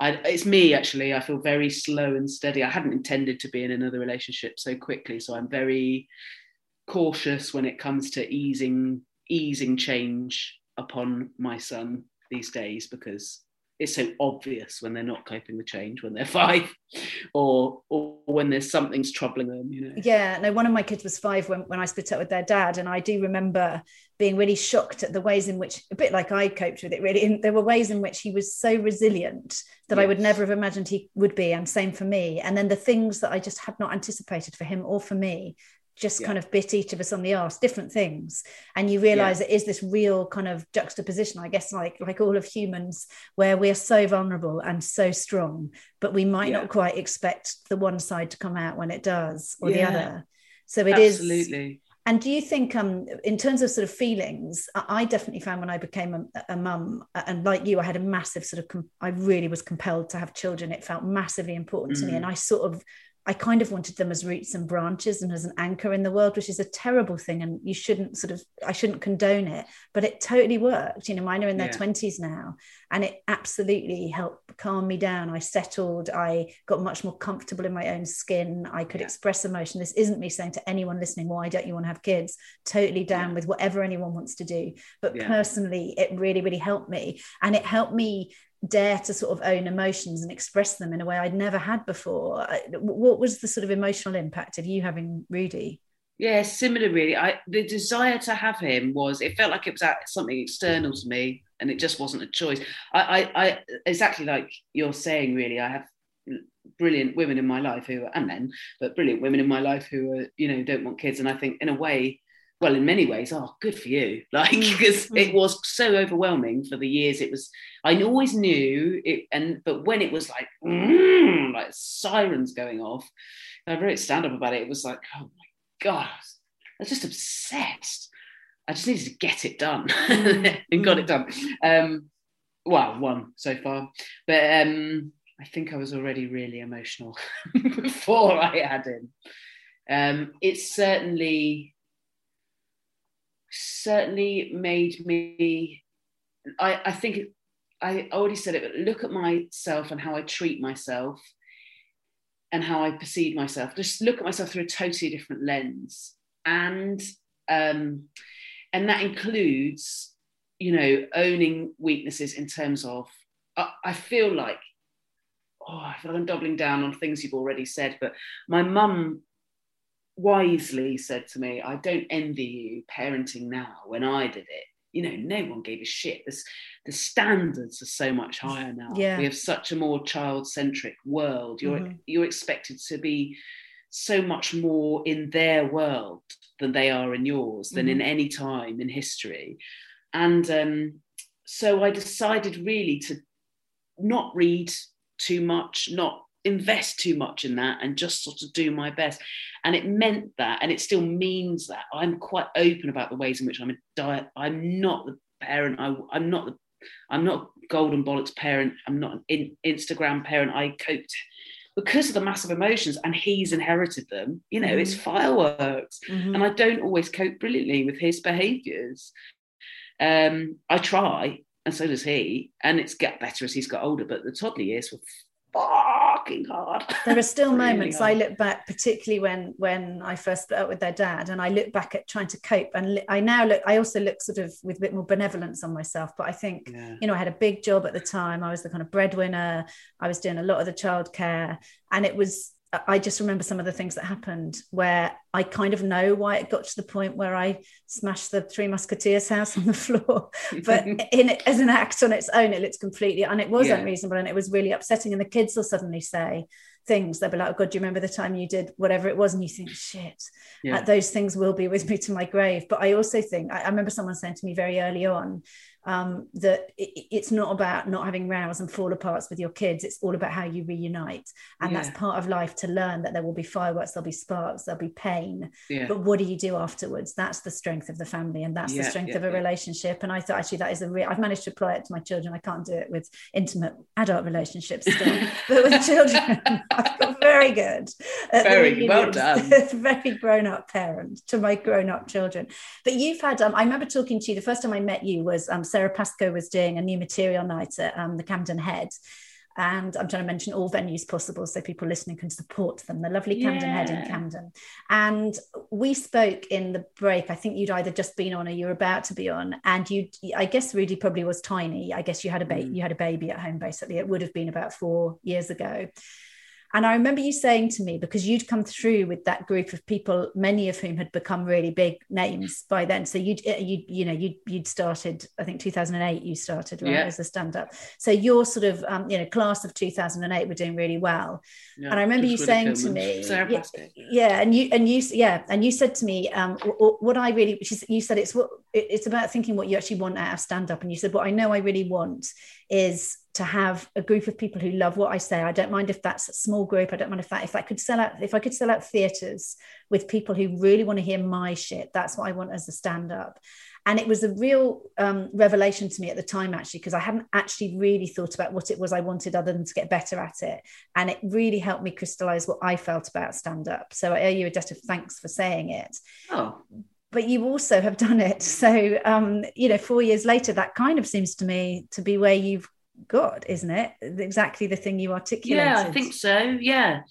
I, it's me actually. I feel very slow and steady. I hadn't intended to be in another relationship so quickly, so I'm very cautious when it comes to easing easing change upon my son these days because it's so obvious when they're not coping with change when they're five or or when there's something's troubling them you know yeah no one of my kids was five when, when i split up with their dad and i do remember being really shocked at the ways in which a bit like i coped with it really and there were ways in which he was so resilient that yes. i would never have imagined he would be and same for me and then the things that i just had not anticipated for him or for me just yeah. kind of bit each of us on the arse different things and you realize yeah. it is this real kind of juxtaposition i guess like like all of humans where we're so vulnerable and so strong but we might yeah. not quite expect the one side to come out when it does or the other so it Absolutely. is absolutely and do you think, um, in terms of sort of feelings, I definitely found when I became a, a mum, and like you, I had a massive sort of, com- I really was compelled to have children. It felt massively important mm. to me, mm. and I sort of I kind of wanted them as roots and branches and as an anchor in the world, which is a terrible thing. And you shouldn't sort of, I shouldn't condone it, but it totally worked. You know, mine are in their yeah. 20s now, and it absolutely helped calm me down. I settled, I got much more comfortable in my own skin. I could yeah. express emotion. This isn't me saying to anyone listening, why don't you want to have kids? Totally down yeah. with whatever anyone wants to do. But personally, it really, really helped me. And it helped me dare to sort of own emotions and express them in a way I'd never had before. What was the sort of emotional impact of you having Rudy? Yeah, similar really. I the desire to have him was it felt like it was something external to me and it just wasn't a choice. I, I, I exactly like you're saying, really. I have brilliant women in my life who and men, but brilliant women in my life who are, you know, don't want kids. And I think in a way, well, in many ways, oh, good for you. Like, because mm. it was so overwhelming for the years. It was, I always knew it, and but when it was like, mm, like sirens going off, I wrote stand up about it. It was like, oh my God, I was just obsessed. I just needed to get it done mm. and got it done. Um, well, one so far, but um, I think I was already really emotional before I had him. Um, it's certainly certainly made me I, I think I already said it, but look at myself and how I treat myself and how I perceive myself. Just look at myself through a totally different lens. And um, and that includes, you know, owning weaknesses in terms of I, I feel like oh, I feel like I'm doubling down on things you've already said, but my mum wisely said to me, I don't envy you parenting now when I did it. you know, no one gave a shit. This, the standards are so much higher now. Yeah. We have such a more child-centric world. You're Mhm. you're expected to be so much more in their world than they are in yours, than in any time in history. And um, so I decided really to not read too much, not invest too much in that, and just sort of do my best. And it meant that, and it still means that I'm quite open about the ways in which I'm a diet. I'm not the parent. I, I'm not the. I'm not a golden bollocks parent. I'm not an in, Instagram parent. I coped because of the massive emotions, and he's inherited them. You know, it's fireworks Mhm. and I don't always cope brilliantly with his behaviours. Um, I try, and so does he, and it's get better as he's got older. But the toddler years were fucking hard. there are still Really moments I look back, particularly when when I first split up with their dad, and I look back at trying to cope. And I now look, I also look sort of with a bit more benevolence on myself. But I think Yeah. you know, I had a big job at the time. I was the kind of breadwinner. I was doing a lot of the childcare, and it was. I just remember some of the things that happened where I kind of know why it got to the point where I smashed the Three Musketeers house on the floor. But in it, as an act on its own, it looks completely and it was Yeah. unreasonable and it was really upsetting. And the kids will suddenly say things. They'll be like, "Oh God, do you remember the time you did whatever it was?" And you think, "Shit." Yeah. Uh, those things will be with me to my grave. But I also think I, I remember someone saying to me very early on um, that it, it's not about not having rows and fall aparts with your kids. It's all about how you reunite, and that's part of life to learn that there will be fireworks, there'll be sparks, there'll be pain. yeah. But what do you do afterwards? That's the strength of the family, and that's the strength yeah, of a yeah. relationship. And I thought actually that is a real. I've managed to apply it to my children. I can't do it with intimate adult relationships still, but with children, I've got very good. Very well reunions. very grown up parent to my grown up children. But you've had. Um, I remember talking to you. The first time I met you was um, Sara Pascoe was doing a new material night at um, the Camden Head. And I'm trying to mention all venues possible so people listening can support them. The lovely Camden Head in Camden. And we spoke in the break. I think you'd either just been on or you were about to be on. And you, I guess, Rudy probably was tiny. I guess you had a baby. Mm. You had a baby at home. Basically, it would have been about four years ago. And I remember you saying to me, because you'd come through with that group of people, many of whom had become really big names by then. So you'd, you, you know, you'd, you'd started, I think 2008, you started, right, Yeah. as a stand up. So your sort of, um, you know, class of 2008 were doing really well. Yeah, and I remember you saying to me, yeah, yeah, and you and you yeah, and you said to me, um, what I really, which is, you said it's what it's about thinking what you actually want out of stand up, and you said what I know I really want is to have a group of people who love what I say. I don't mind if that's a small group. I don't mind if that if I could sell out if I could sell out theaters with people who really want to hear my shit. That's what I want as a stand up. And it was a real um, revelation to me at the time, actually, because I hadn't actually really thought about what it was I wanted other than to get better at it. And it really helped me crystallize what I felt about stand up. So I owe you a debt of thanks for saying it. Oh, But you also have done it. So, um, you know, four years later, that kind of seems to me to be where you've got, isn't it? Exactly the thing you articulated. yeah, I think so. Yeah.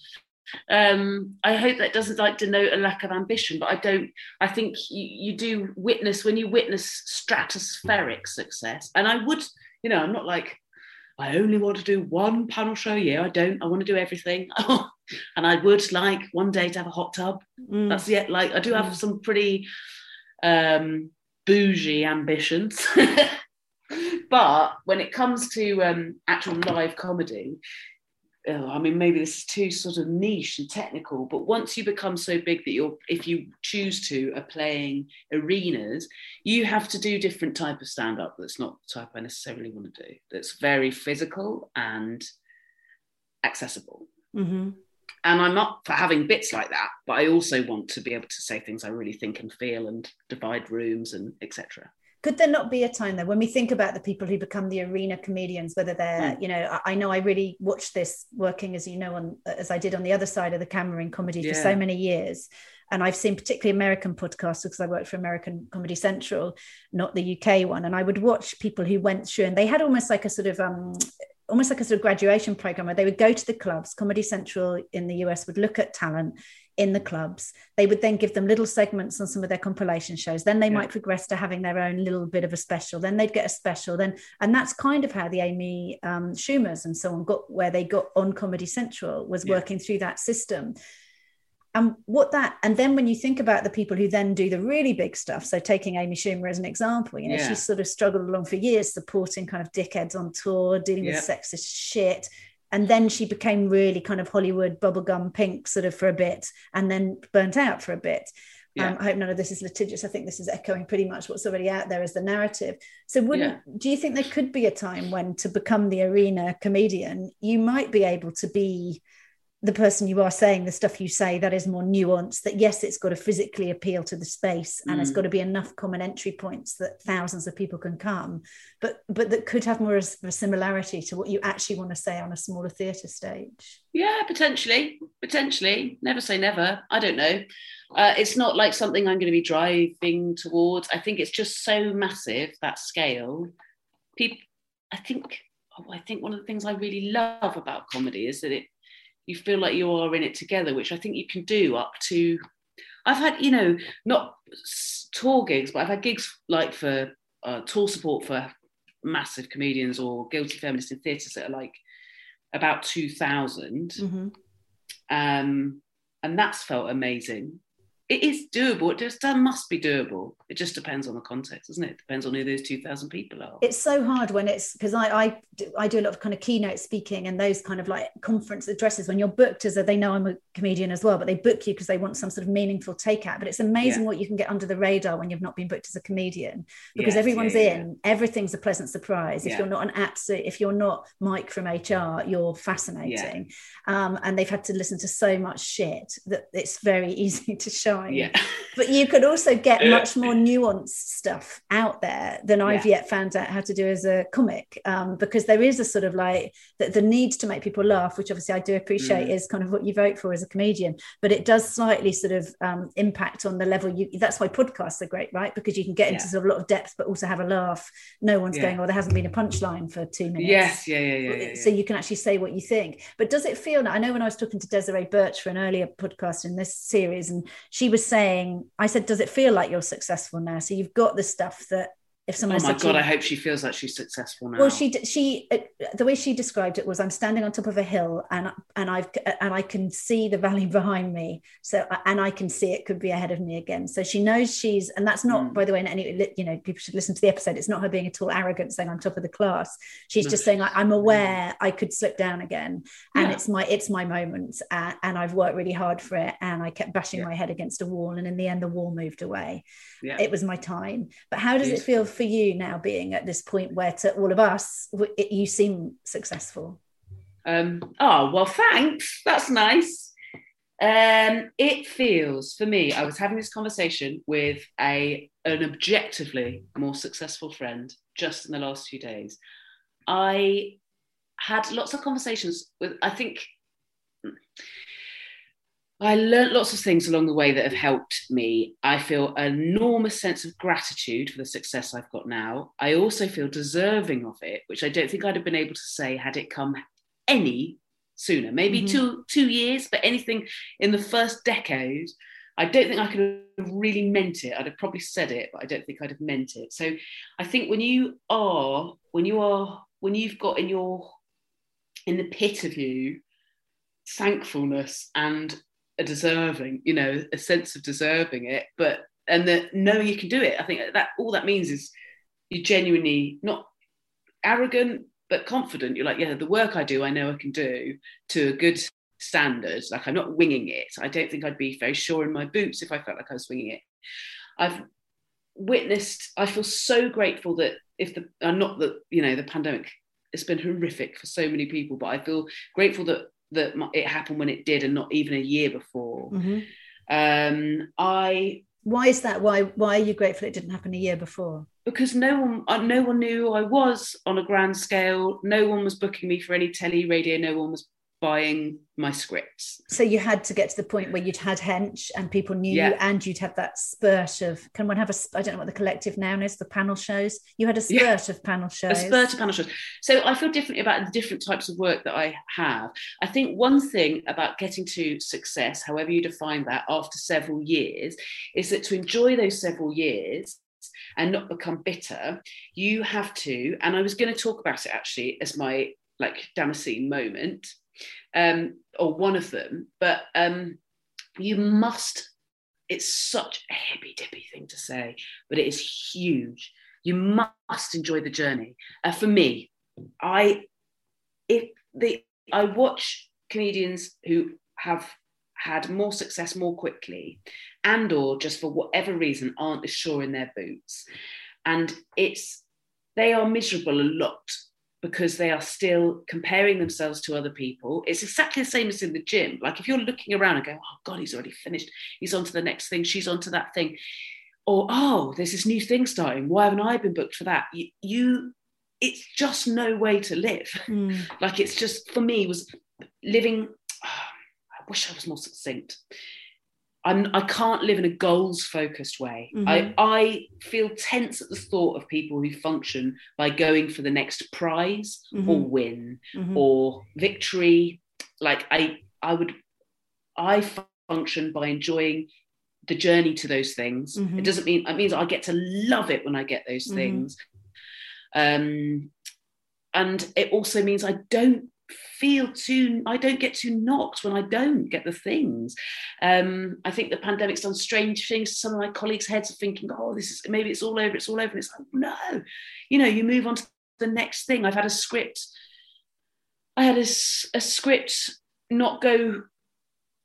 Um, I hope that doesn't like denote a lack of ambition, but I don't. I think you, you do witness when you witness stratospheric success, and I would, you know, I'm not like I only want to do one panel show a year. I don't. I want to do everything, and I would like one day to have a hot tub. Mm. That's yet like I do have Mm. some pretty um bougie ambitions. but when it comes to um actual live comedy, oh, I mean maybe this is too sort of niche and technical, but once you become so big that you're if you choose to are playing arenas, you have to do different type of stand-up that's not the type I necessarily want to do. That's very physical and accessible Mhm. And I'm not for having bits like that, but I also want to be able to say things I really think and feel and divide rooms and etc. Could there not be a time though when we think about the people who become the arena comedians, whether they're, Mm. you know, I, I know I really watched this working as you know on as I did on the other side of the camera in comedy for so many years. And I've seen particularly American podcasts because I worked for American Comedy Central, not the UK one. And I would watch people who went through and they had almost like a sort of um almost like a sort of graduation program where they would go to the clubs. Comedy Central in the US would look at talent in the clubs. They would then give them little segments on some of their compilation shows. Then they Yeah. might progress to having their own little bit of a special. Then they'd get a special. Then, and that's kind of how the Amy um, Schumers and so on got where they got on Comedy Central was Yeah. working through that system. And what that and then when you think about the people who then do the really big stuff so taking amy schumer as an example you know yeah. she's sort of struggled along for years supporting kind of dickheads on tour dealing yeah. with sexist shit and then she became really kind of hollywood bubblegum pink sort of for a bit and then burnt out for a bit yeah. um, I hope none of this is litigious. I think this is echoing pretty much what's already out there as the narrative. So, wouldn't do you think there could be a time when, to become the arena comedian, you might be able to be the person you are saying the stuff you say that is more nuanced that yes it's got to physically appeal to the space and mm. it's got to be enough common entry points that thousands of people can come but but that could have more of a similarity to what you actually want to say on a smaller theatre stage. Yeah potentially potentially. Never say never. I don't know. Uh, it's not like something i'm going to be driving towards. I think it's just so massive that scale. People i think oh, i think one of the things i really love about comedy is that it you feel like you are in it together, which I think you can do up to. I've had, you know, not tour gigs, but I've had gigs like for uh, tour support for massive comedians or guilty feminists in theatres that are like about 2000. Mm-hmm. Um, and that's felt amazing it is doable. It just must be doable. It just depends on the context, doesn't it? it depends on who those two thousand people are. It's so hard when it's because I I do, I do a lot of kind of keynote speaking and those kind of like conference addresses when you're booked as a they know I'm a comedian as well, but they book you because they want some sort of meaningful takeout. But it's amazing yeah. what you can get under the radar when you've not been booked as a comedian because yes, everyone's yeah, in. Yeah. Everything's a pleasant surprise. If you're not an absolute, if you're not Mike from HR, you're fascinating. Um, and they've had to listen to so much shit that it's very easy to shine. Yeah. but you could also get much more nuanced stuff out there than I've yeah. yet found out how to do as a comic, um, because there is a sort of like the, the need to make people laugh, which obviously I do appreciate mm. is kind of what you vote for as a comedian, but it does slightly sort of um, impact on the level you. That's why podcasts are great, right? Because you can get into sort of a lot of depth, but also have a laugh. No one's going, "Oh, there hasn't been a punchline for two minutes." Yes, yeah, yeah, yeah. yeah, so you can actually say what you think. But does it feel? I know when I was talking to Desiree Burch for an earlier podcast in this series, and she was saying I said, does it feel like you're successful now? So you've got the stuff that if someone oh my god i hope she feels like she's successful now well she she the way she described it was i'm standing on top of a hill and and i've and i can see the valley behind me so and i can see it could be ahead of me again so she knows she's and that's not mm. by the way in any you know people should listen to the episode it's not her being at all arrogant saying i'm top of the class she's no. just saying like, i'm aware i could slip down again and yeah. it's my it's my moment and, and, i've worked really hard for it and i kept bashing yeah. my head against a wall and in the end the wall moved away yeah. it was my time but how does it feel for you now being at this point where to all of us it, you seem successful? Um, oh well thanks. That's nice. Um, it feels for me i was having this conversation with a an objectively more successful friend just in the last few days. I had lots of conversations with i think I learned lots of things along the way that have helped me. I feel an enormous sense of gratitude for the success I've got now. I also feel deserving of it, which I don't think I'd have been able to say had it come any sooner. Maybe mm-hmm. two two years, but anything in the first decade, I don't think I could have really meant it. I'd have probably said it, but I don't think I'd have meant it. So I think when you are, when you are, when you've got in your in the pit of you thankfulness and a deserving, you know, a sense of deserving it, but and that knowing you can do it. I think that all that means is you're genuinely not arrogant but confident. You're like, yeah, the work I do, I know I can do to a good standard. Like I'm not winging it. I don't think I'd be very sure in my boots if I felt like I was winging it. I've witnessed. I feel so grateful that if the, I'm not that you know, the pandemic. It's been horrific for so many people, but I feel grateful that that it happened when it did and not even a year before. Mm-hmm. Um, I why is that? Why why are you grateful it didn't happen a year before? Because no one uh, no one knew I was on a grand scale. No one was booking me for any telly, radio. No one was buying my scripts. So you had to get to the point where you'd had hench and people knew yeah. you and you'd had that spurt of can one have a I don't know what the collective noun is, the panel shows. You had a spurt yeah. of panel shows. A spurt of panel shows. So I feel differently about the different types of work that I have. I think one thing about getting to success, however you define that, after several years, is that to enjoy those several years and not become bitter, you have to, and I was going to talk about it actually as my like Damascene moment um, or one of them. But um, you must it's such a hippy dippy thing to say but it is huge. You must enjoy the journey. Uh, for me i if the i watch comedians who have had more success more quickly and or just for whatever reason aren't as sure in their boots. And it's they are miserable a lot because they are still comparing themselves to other people. It's exactly the same as in the gym. Like if you're looking around and going, oh God, he's already finished. He's on to the next thing. She's on to that thing. Or, oh, there's this new thing starting. Why haven't I been booked for that? You, you it's just no way to live. Mm. like it's just, for me, was living, oh, I wish I was more succinct. I'm, I can't live in a goals focused way. Mm-hmm. I, I feel tense at the thought of people who function by going for the next prize mm-hmm. or win mm-hmm. or victory. Like I, I would, I function by enjoying the journey to those things. Mm-hmm. It doesn't mean it means I get to love it when I get those mm-hmm. things. Um, and it also means I don't feel too i don't get too knocked when i don't get the things. Um, i think the pandemic's done strange things some of my colleagues heads are thinking oh this is maybe it's all over it's all over. And it's like no. You know you move on to the next thing. I've had a script i had a, a script not go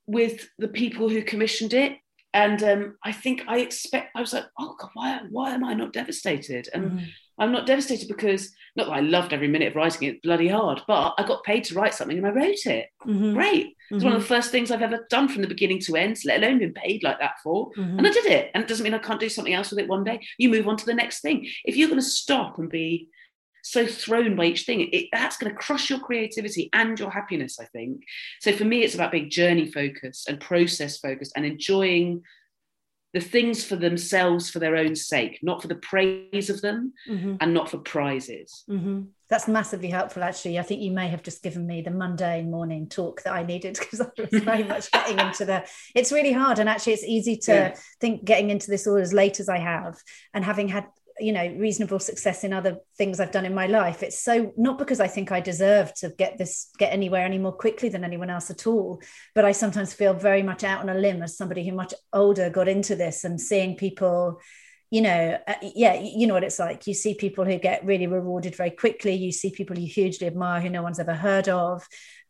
with the people who commissioned it. And um, i think i expect i was like oh god why, why am i not devastated? And mm. I'm not devastated because not that I loved every minute of writing it, bloody hard, but I got paid to write something and I wrote it. Mm-hmm. Great. It's mm-hmm. one of the mm-hmm. first things I've ever done from the beginning to end, let alone been paid like that for. Mm-hmm. And I did it. And it doesn't mean I can't do something else with it one day. You move on to the next thing. If you're going to stop and be so thrown by each thing, it, that's going to crush your creativity and your happiness, I think. So for me, it's about being journey focused and process focused and enjoying the things for themselves for their own sake, not for the praise of them mm-hmm. and not for prizes. Mm-hmm. That's massively helpful, actually. I think you may have just given me the Monday morning talk that I needed because I was very much getting into the. It's really hard, and actually, it's easy to yeah. think getting into this all as late as I have, and having had you know reasonable success in other things i've done in my life. It's so not because i think i deserve to get this get anywhere any more quickly than anyone else at all but i sometimes feel very much out on a limb as somebody who much older got into this and seeing people you know uh, yeah you know what it's like. You see people who get really rewarded very quickly. You see people you hugely admire who no one's ever heard of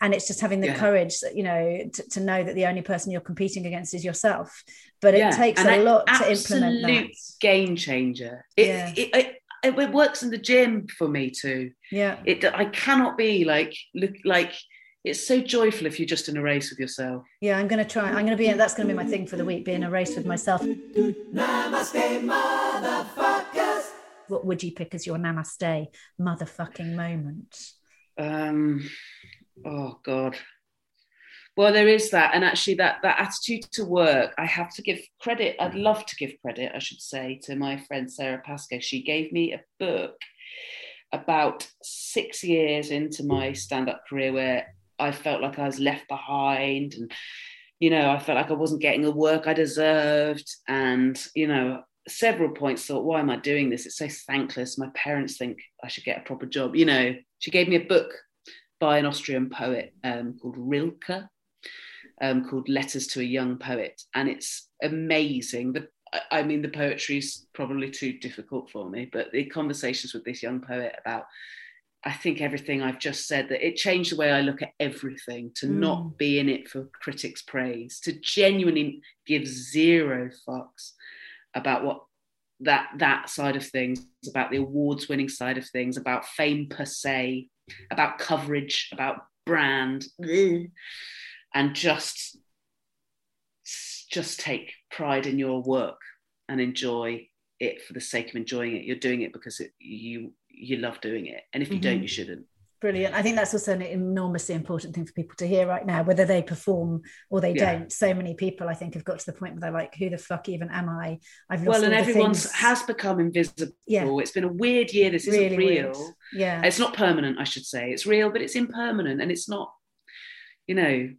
and it's just having the yeah. courage you know to, to, know that the only person you're competing against is yourself but yeah. it takes and a lot to implement that game changer it, yeah. it, it, it, it works in the gym for me too yeah it i cannot be like look like it's so joyful if you're just in a race with yourself. Yeah, I'm going to try. I'm going to be. That's going to be my thing for the week. being in a race with myself. Namaste, motherfuckers. What would you pick as your namaste motherfucking moment? Um, oh God. Well, there is that, and actually, that that attitude to work, I have to give credit. I'd love to give credit, I should say, to my friend Sara Pascoe. She gave me a book about six years into my stand-up career, where I felt like I was left behind, and you know, I felt like I wasn't getting the work I deserved, and you know, several points thought, why am I doing this? It's so thankless. My parents think I should get a proper job. You know, she gave me a book by an Austrian poet um, called Rilke, um, called Letters to a Young Poet. And it's amazing. The, I mean, the poetry is probably too difficult for me, but the conversations with this young poet about, I think everything I've just said, that it changed the way I look at everything, to mm. not be in it for critics' praise, to genuinely give zero fucks about what that that side of things about the awards winning side of things about fame per se about coverage, about brand, and just just take pride in your work and enjoy it for the sake of enjoying it. You're doing it because it, you you love doing it, and if you mm-hmm. don't, you shouldn't. Brilliant. I think that's also an enormously important thing for people to hear right now, whether they perform or they yeah. don't. So many people, I think, have got to the point where they're like, "Who the fuck even am I?" I've well, and everyone has become invisible. Yeah. It's been a weird year. This isn't real. Weird. Yeah, it's not permanent. I should say it's real, but it's impermanent, and it's not. You know.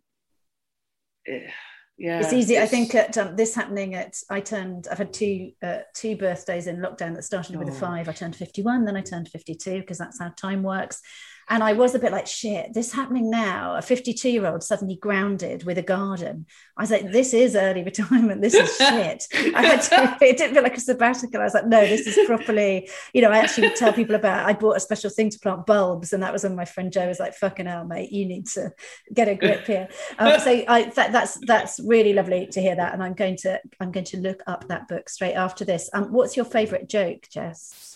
Eh, yeah, it's easy. It's... I think at um, this happening at I turned. I've had two uh, two birthdays in lockdown that started oh. with a oh. five. I turned fifty one, then I turned fifty two because that's how time works And I was a bit like, shit, this happening now. A 52 year old suddenly grounded with a garden. I was like, this is early retirement. This is shit. I had to, it didn't feel like a sabbatical. I was like, no, this is properly, you know, I actually would tell people about, I bought a special thing to plant bulbs. And that was when my friend Joe was like, fucking hell, mate, you need to get a grip here. Um, so I, that, that's, that's really lovely to hear that. And I'm going to, I'm going to look up that book straight after this. Um, what's your favorite joke, Jess?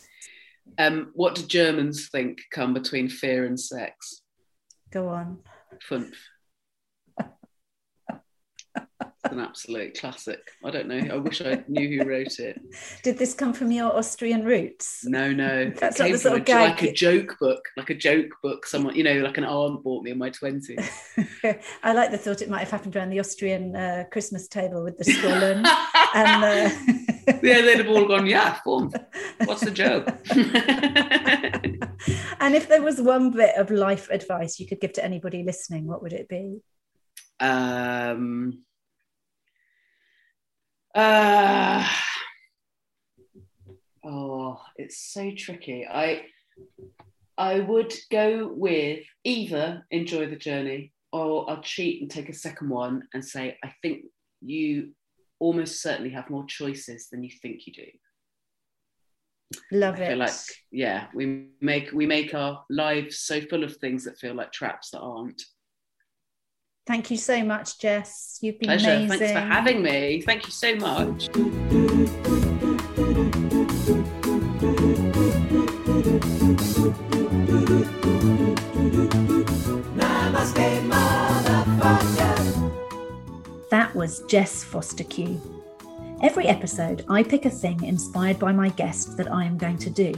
Um, what do Germans think come between fear and sex? Go on. Funf. an absolute classic. I don't know. I wish I knew who wrote it. Did this come from your Austrian roots? No, no. That's it not the sort from of a, gag. like a joke book, like a joke book. Someone, you know, like an aunt bought me in my twenties. I like the thought it might have happened around the Austrian uh, Christmas table with the Stollen. and uh... yeah, they'd have all gone, yeah, fun. What's the joke? and if there was one bit of life advice you could give to anybody listening, what would it be? Um, uh, oh, it's so tricky. I I would go with either enjoy the journey or I'll cheat and take a second one and say I think you almost certainly have more choices than you think you do. Love I it. feel like yeah, we make we make our lives so full of things that feel like traps that aren't. Thank you so much, Jess. You've been Pleasure. amazing. Thanks for having me. Thank you so much. That was Jess Fostekew. Every episode, I pick a thing inspired by my guest that I am going to do.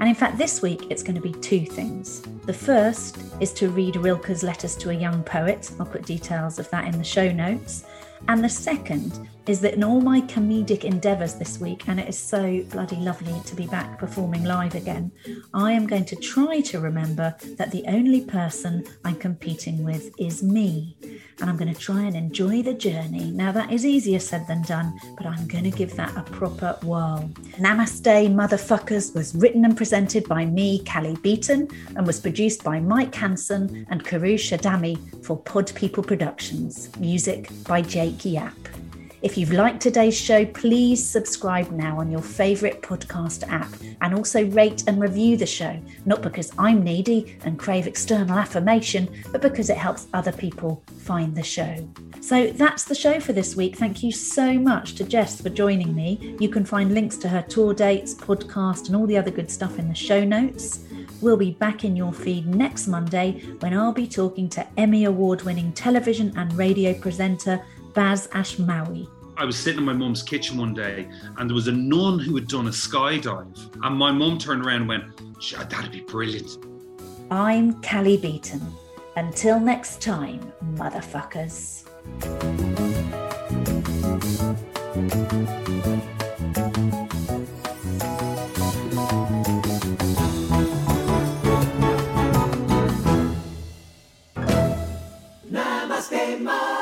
And in fact, this week it's going to be two things. The first is to read Rilke's Letters to a Young Poet. I'll put details of that in the show notes. And the second is that in all my comedic endeavours this week, and it is so bloody lovely to be back performing live again, I am going to try to remember that the only person I'm competing with is me. And I'm going to try and enjoy the journey. Now, that is easier said than done, but I'm going to give that a proper whirl. Namaste, Motherfuckers was written and presented by me, Cally Beaton, and was produced by Mike Hansen and Karu Shadami for Pod People Productions. Music by Jake Yap. If you've liked today's show, please subscribe now on your favourite podcast app and also rate and review the show, not because I'm needy and crave external affirmation, but because it helps other people find the show. So that's the show for this week. Thank you so much to Jess for joining me. You can find links to her tour dates, podcast, and all the other good stuff in the show notes. We'll be back in your feed next Monday when I'll be talking to Emmy Award winning television and radio presenter Baz Ashmawi. I was sitting in my mum's kitchen one day and there was a nun who had done a skydive. And my mum turned around and went, that'd be brilliant. I'm Cally Beaton. Until next time, motherfuckers. Namaste, motherfucker.